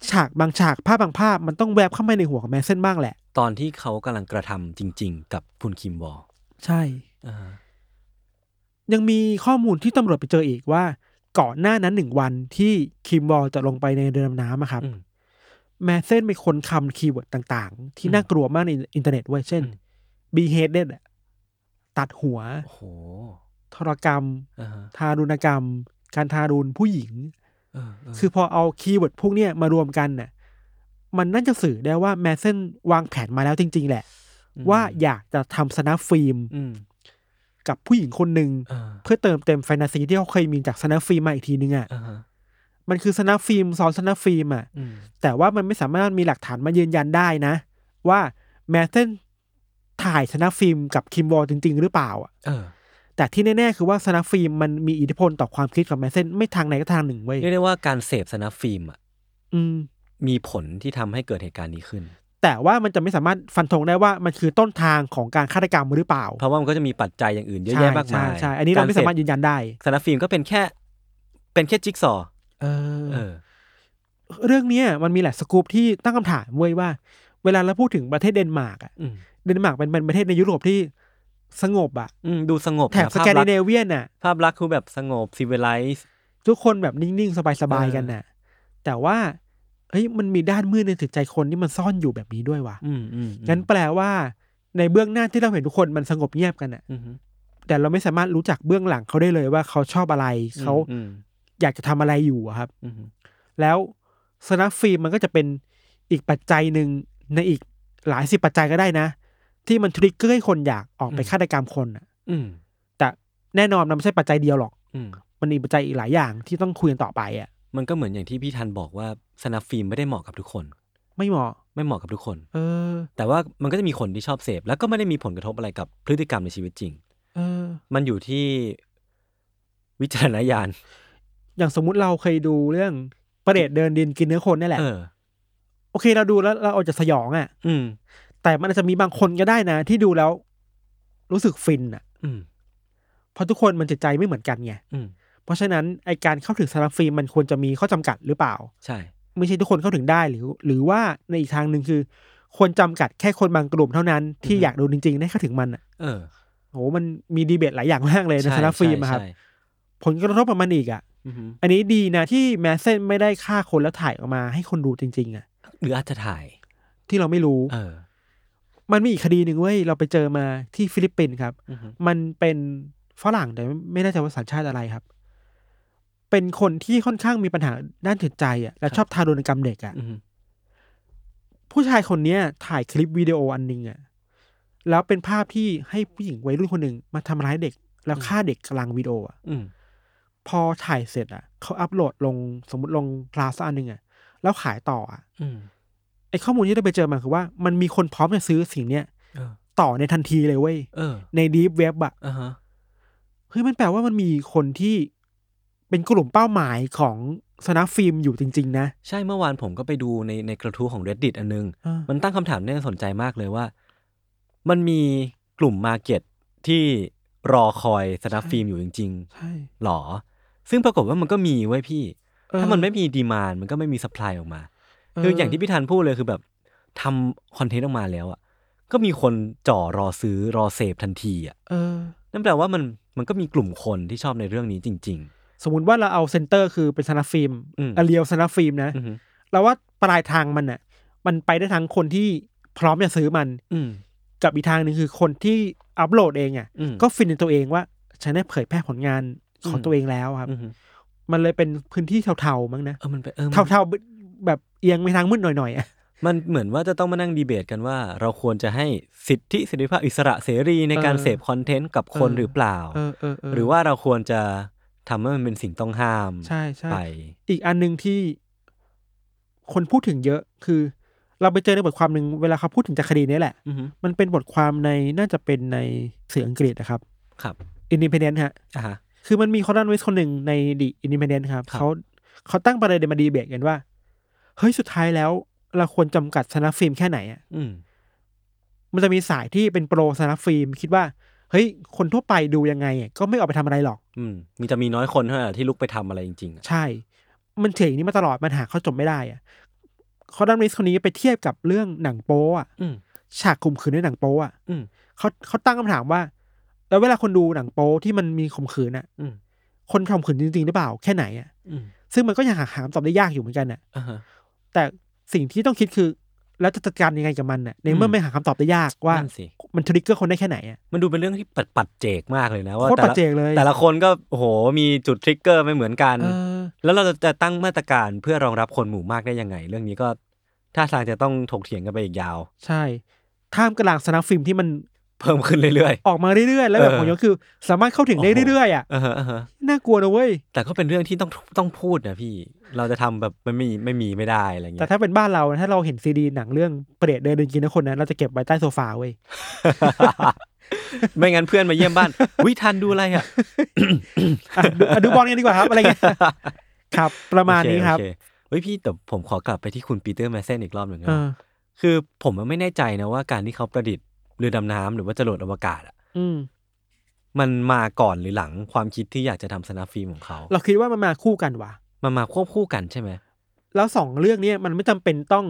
ฉากบางฉากภาพบางภาพมันต้องแวบเข้ามาในหัวของแมสเซนบ้างแหละ ตอนที่เขากำลังกระทำจริง ๆ กับคุณคิมวอลใช่อ่าฮะยังมีข้อมูลที่ตำรวจไปเจออีกว่าก่อนหน้านั้นหนึ่งวันที่คิมวอลล์จะลงไปในเรือดำน้ำอะครับอืมแมดเซนไปค้นคำ keyword ต่างๆ ที่น่ากลัวมากในอินเทอร์เน็ตเว้ยเช่นอืม beheaded อะตัดหัวโอ้โห ทรกรรมอ่าฮะทารุณกรรม การทารุณผู้หญิงเออเออคือพอเอา keyword พวกเนี้ยมารวมกันน่ะ มันน่าจะสื่อได้ว่าแมดเซนวางแผนมาแล้วจริง ๆ แหละ ว่าอยากจะทำ snuff film อืมกับผู้หญิงคนหนึ่งอ่าเพื่อเติมเต็มแฟนตาซีที่เขาเคยมีจาก snuff film มาอีกทีนึงอะอ่าฮะมันคือ snuff film ซ้อน snuff film อะอืมแต่ว่ามันไม่สามารถมีหลักฐานมายืนยันได้นะ ว่าแมดเซนถ่าย snuff film กับคิมวอลล์จริง ๆ หรือเปล่าอะเออ แต่ที่แน่ๆคือว่า snuff film มันมีอิทธิพลต่อความคิดของแมดเซนไม่ทางไหนก็ทางหนึ่งเว้ยเรียกได้ว่าการเสพ snuff film อะอืมมีผลที่ทำให้เกิดเหตุการณ์นี้ขึ้น แต่ว่ามันจะไม่สามารถฟันธงได้ว่ามันคือต้นทางของการฆาตกรรมหรือเปล่า เพราะว่ามันก็จะมีปัจจัยอย่างอื่นเยอะแยะมากมายใช่ใช่อันนี้เราไม่สามารถยืนยันได้snuff film ก็เป็นแค่ เป็นแค่จิ๊กซอว์เออเออเรื่องเนี้ยมันมีหลายสกู๊ปที่ตั้งคำถามเว้ยว่า เวลาเราพูดถึงประเทศเดนมาร์กอะอืมเดนมาร์กเป็นเป็นประเทศในยุโรปที่ สงบอะอืมดูสงบแถบนะสภาพแกนลัดิกษเนณ์เวียนน่ะภาพลักษณ์คือแบบสงบ civilized ทุกคนแบบนิ่ง ๆ สบายเออๆกันน่ะ แต่ว่าเฮ้ยมันมีด้านมืดในจิตใจคนที่มันซ่อนอยู่แบบนี้ด้วยว่ะอืมอืมงั้นแปลว่าในเบื้องหน้าที่เราเห็นทุกคนมันสงบเงียบกันน่ะอืมแต่เราไม่สามารถรู้จักเบื้องหลังเขาได้เลยว่าเขาชอบอะไรเขาอืมอยากจะทำอะไรอยู่อะครับอืมแล้วสนับฟิล์มมันก็จะเป็นอีกปัจจัยหนึ่งในอีกหลายสิบปัจจัยก็ได้นะ ที่มันทริกเกอร์ให้คนอยากออกไปฆาตกรรมคนน่ะอืมแต่แน่นอนมันไม่ใช่ปัจจัยเดียวหรอกอืมมันมีปัจจัยอีกหลายอย่างที่ต้องคุยกันต่อไปอะ มันก็เหมือนอย่างที่พี่ทันบอกว่าสนับฟิล์มไม่ได้เหมาะกับทุกคน ไม่เหมาะไม่เหมาะกับทุกคน เออ แต่ว่ามันก็จะมีคนที่ชอบเสพแล้วก็ไม่ได้มีผลกระทบอะไรกับพฤติกรรมในชีวิตจริง เออ มันอยู่ที่วิจารณญาณ อย่างสมมุติเราเคยดูเรื่องประเดชเดินดินกินเนื้อคนนี่แหละ เออ โอเคเราดูแล้วเราเอาจะสยองอะ อืม แต่มันอาจจะมีบางคนก็ได้นะ ที่ดูแล้ว รู้สึกฟินอะ อืมเพราะทุกคนมันจิตใจไม่เหมือนกันไงอืมเพราะฉะนั้นไอการเข้าถึงสารบฟิล์มมันควรจะมีข้อจำกัดหรือเปล่า ใช่ ไม่ใช่ทุกคนเข้าถึงได้หรือ หรือว่าในอีกทางหนึ่งคือ ควรจำกัดแค่คนบางกลุ่มเท่านั้นที่อยากดูจริงๆได้เข้าถึงมันอะเออโหมันมีดีเบตหลายอย่างมากเลยใน snuff film อะครับ ใช่ผลกระทบกับมันอีกอะ อือฮึอันนี้ดีนะที่แมดเซนไม่ได้ฆ่าคนแล้วถ่ายออกมาให้คนดูจริง ๆอะหรืออาจจะถ่าย ที่เราไม่รู้ เออ มันมีอีกคดีหนึ่งเว้ยเราไปเจอมาที่ฟิลิปปินส์ครับ อือฮึมันเป็นฝรั่งแต่ไม่แน่ใจว่าสัญชาติอะไรครับ เป็นคนที่ค่อนข้างมีปัญหาด้านจิตใจอะและชอบทารุณกรรมเด็กอะ อือฮึผู้ชายคนเนี้ยถ่ายคลิปวิดีโออันหนึ่งอะแล้วเป็นภาพที่ให้ผู้หญิงวัยรุ่นคนหนึ่งมาทำร้ายเด็ก แล้วฆ่าเด็กกลางวิดีโออะอืมพอถ่ายเสร็จอะเขาอัพโหลดลงสมมติลงคลาสอันหนึ่งอะแล้วขายต่ออะอืม ไอข้อมูลที่เราไปเจอมาคือว่ามันมีคนพร้อมจะซื้อสิ่งเนี้ยเออต่อในทันทีเลยเว้ยเออใน deep web อะอ่าฮะเฮ้ยมันแปลว่ามันมีคนที่เป็นกลุ่มเป้าหมายของ snuff film อยู่จริง ๆ นะ ใช่เมื่อวานผมก็ไปดูในในกระทู้ของ reddit อันนึงอ่ามันมันตั้งคำถามที่น่าสนใจมากเลยว่า มันมีกลุ่ม market ที่รอคอย snuff film อยู่จริงๆใช่หรอ ซึ่งปรากฏว่ามันก็มีเว้ยพี่เออถ้ามันไม่มี demand มันก็ไม่มี supply ออกมา คืออย่างที่พี่ธันพูดเลยคือแบบทำ content ออกมาแล้วอะก็มีคนจ่อรอซื้อรอเสพทันทีอะเออนั่นแปลว่ามันมันก็มีกลุ่มคนที่ชอบในเรื่องนี้จริงสมมุติว่าเราเอา center คือเป็น snuff film อืม real snuff film นะๆอือฮึเราว่าปลายทางมันอะมันไปได้ทั้งคนที่พร้อมจะซื้อมัน อืมกับอีกทางหนึ่งคือคนที่อัพโหลดเองอะอืมก็ฟินในตัวเองว่าฉันได้เผยแพร่ผลงานของอืมตัวเองแล้วครับอือฮึมันเลยเป็นพื้นที่เทาๆมั้งนะเออมันไปเออมันเทาๆแบบ เอียงไปทางมืดหน่อยๆอะมันเหมือนว่าจะต้องมานั่งดีเบตกันว่า เราควรจะให้สิทธิเสรีภาพอิสระเสรีในการเออเสพคอนเทนต์กับคนเออหรือเปล่าเออเออเออหรือว่าเราควรจะทำให้มันเป็นสิ่งต้องห้ามใช่ใช่ไปอีกอันหนึ่งที่คนพูดถึงเยอะคือ เราไปเจอในบทความหนึ่งเวลาเขาพูดถึงจากคดีนี้แหละอือฮึมันเป็นบทความในน่าจะเป็นในสื่ออังกฤษนะครับ ครับ Independent ฮะอ่าฮะคือมันมี columnist คนหนึ่งใน The Independent ครับครับเขาเขาตั้งประเด็นมาดีเบตกันว่า เฮ้ยสุดท้ายแล้วเราควรจำกัด snuff film แค่ไหนอะอืมมันจะมีสายที่เป็น pro snuff film คิดว่าเฮ้ยคนทั่วไปดูยังไงอะก็ไม่ออกไปทำอะไรหรอก อืมมีจะมีน้อยคนเท่านั้นที่ลุกไปทำอะไรจริงๆอะใช่ มันเถียงอย่างนี้มาตลอดมันหาข้อจบไม่ได้อะ columnist คนนี้ไปเทียบกับเรื่องหนังโป๊อะอืมฉากข่มขืนในหนังโป๊อะอืมเขาเขาตั้งคำถามว่า แล้วเวลาคนดูหนังโป๊ที่มันมีข่มขืนอะอืมคนข่มขืนจริงๆหรือเปล่าแค่ไหนอะอืมซึ่งมันก็ยังหาคำตอบได้ยากอยู่เหมือนกันน่ะอ่าฮะ แต่สิ่งที่ต้องคิดคือแล้วจะจัดการยังไงกับมันน่ะในเมื่อมไม่หาคำตอบได้ยากว่านั่นสิมันทริกเกอร์คนได้แค่ไหนอะมันดูเป็นเรื่องที่ปัดปัดเจกมากเลยนะว่าโคตรแต่ปัจละเจกเลยแต่ละคนก็โอ้โหมีจุดทริกเกอร์ไม่เหมือนกันเออแล้วเราจะตั้งมาตรการเพื่อรองรับคนหมู่มากได้ยังไง เรื่องนี้ก็ท่าทางจะต้องถกเถียงกันไปอีกยาว ใช่ท่ามกลางสนับฟิล์มที่มัน เพิ่มขึ้นเรื่อย ออกมาเรื่อยๆ แล้วแบบเออของยศคือ สามารถเข้าถึงได้โอ้โหเรื่อยๆอะๆอ่าฮะอ่าฮะน่ากลัวนะเว้ย แต่ก็เป็นเรื่องที่ต้องต้องพูดนะพี่ เราจะทำแบบมันไม่ไม่มีไม่ได้อะไรเงี้ย แต่ถ้าเป็นบ้านเราถ้าเราเห็นซีดีหนังเรื่องเปรตเดินเดินกินนะคนนั้นเราจะเก็บไว้ใต้โซฟาเว้ย ไม่งั้นเพื่อนมาเยี่ยมบ้านวิทันดูอะไรอะอะดูอะดูบอลกันดีกว่าครับอะไรเงี้ย ครับ ประมาณนี้ครับโอเโอเฮ้ยพี่แต่ผมขอกลับไปที่คุณปีเตอร์แมดเซนอีกรอบหนึ่งนะเออคือผมไม่แน่ใจนะว่าการที่เขาประดิษฐ์ เรือดำน้ำหรือว่าจรวดอวกาศอะอืมมันมาก่อนหรือหลังความคิดที่อยากจะทำ snuff film ของเขา เราคิดว่ามันมาคู่กันว่ะมันมาควบคู่กันใช่ไหมแล้วสองเรื่องเนี้ยมันไม่จำเป็นต้อง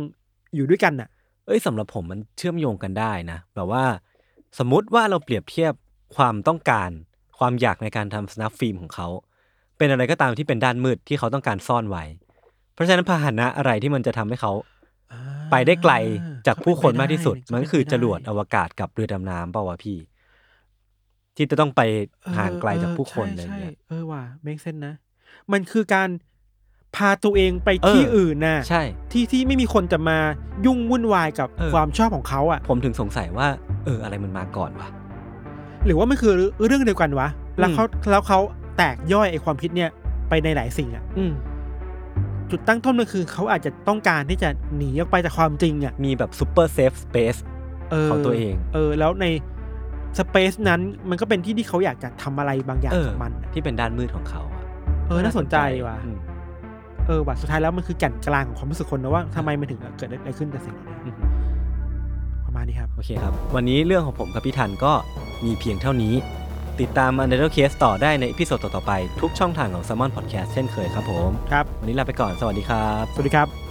อยู่ด้วยกันน่ะ เอ้ยสำหรับผมมันเชื่อมโยงกันได้นะแบบว่า สมมุติว่าเราเปรียบเทียบความต้องการความอยากในการทำสนับฟิล์มของเขา เป็นอะไรก็ตามที่เป็นด้านมืดที่เขาต้องการซ่อนไว้ เพราะฉะนั้นพาหนะอะไรที่มันจะทำให้เขา ไปได้ไกล จากผู้คนมากที่สุด มันก็คือจรวดอวกาศกับเรือดำน้ำเปล่าวะพี่ ที่จะต้องไปห่างไกลจากผู้คนอะไรอย่างเงี้ยใช่เออว่ะ make sense นะ มันคือการพาตัวเองไปที่เอออื่อื่นน่ะใช่ ที่ที่ไม่มีคนจะมายุ่งวุ่นวายกับเออความชอบของเขาอะ ผมถึงสงสัยว่า เอออะไรมันมาก่อนวะหรือว่ามันคือเรื่องเดียวกันวะ แล้วอืมเขาแล้วเขาแตกย่อยไอความคิดเนี่ยไปในหลายสิ่งอะ อืม จุดตั้งต้นมันคือเขาอาจจะต้องการที่จะหนีออกไปจากความจริงอะมีแบบซูเปอร์เซฟสเปซเออของตัวเอง เออ แล้วในสเปซนั้นมันก็เป็นที่ที่เขาอยากจะทำอะไรบางอย่างเออกับมันอะที่เป็นด้านมืดของเขาอะเออน่าสนใจว่ะอืมเออว่ะสุดท้ายแล้วมันคือแก่นกลางของความรู้สึกคนนะว่าทำไมมันถึงเกิดอะไรขึ้นกับสิ่งเหล่านี้อืมประมาณนี้ครับ โอเคครับ วันนี้เรื่องของผมกับพี่ทันก็มีเพียงเท่านี้ ติดตาม u n d e r t a l e Case ต่อได้ในอีพิโซดต่อๆไป ทุกช่องทางของ s ซ m o n Podcast เช่นเคยครับผม ครับ วันนี้ลาไปก่อน สวัสดีครับ สวัสดีครับ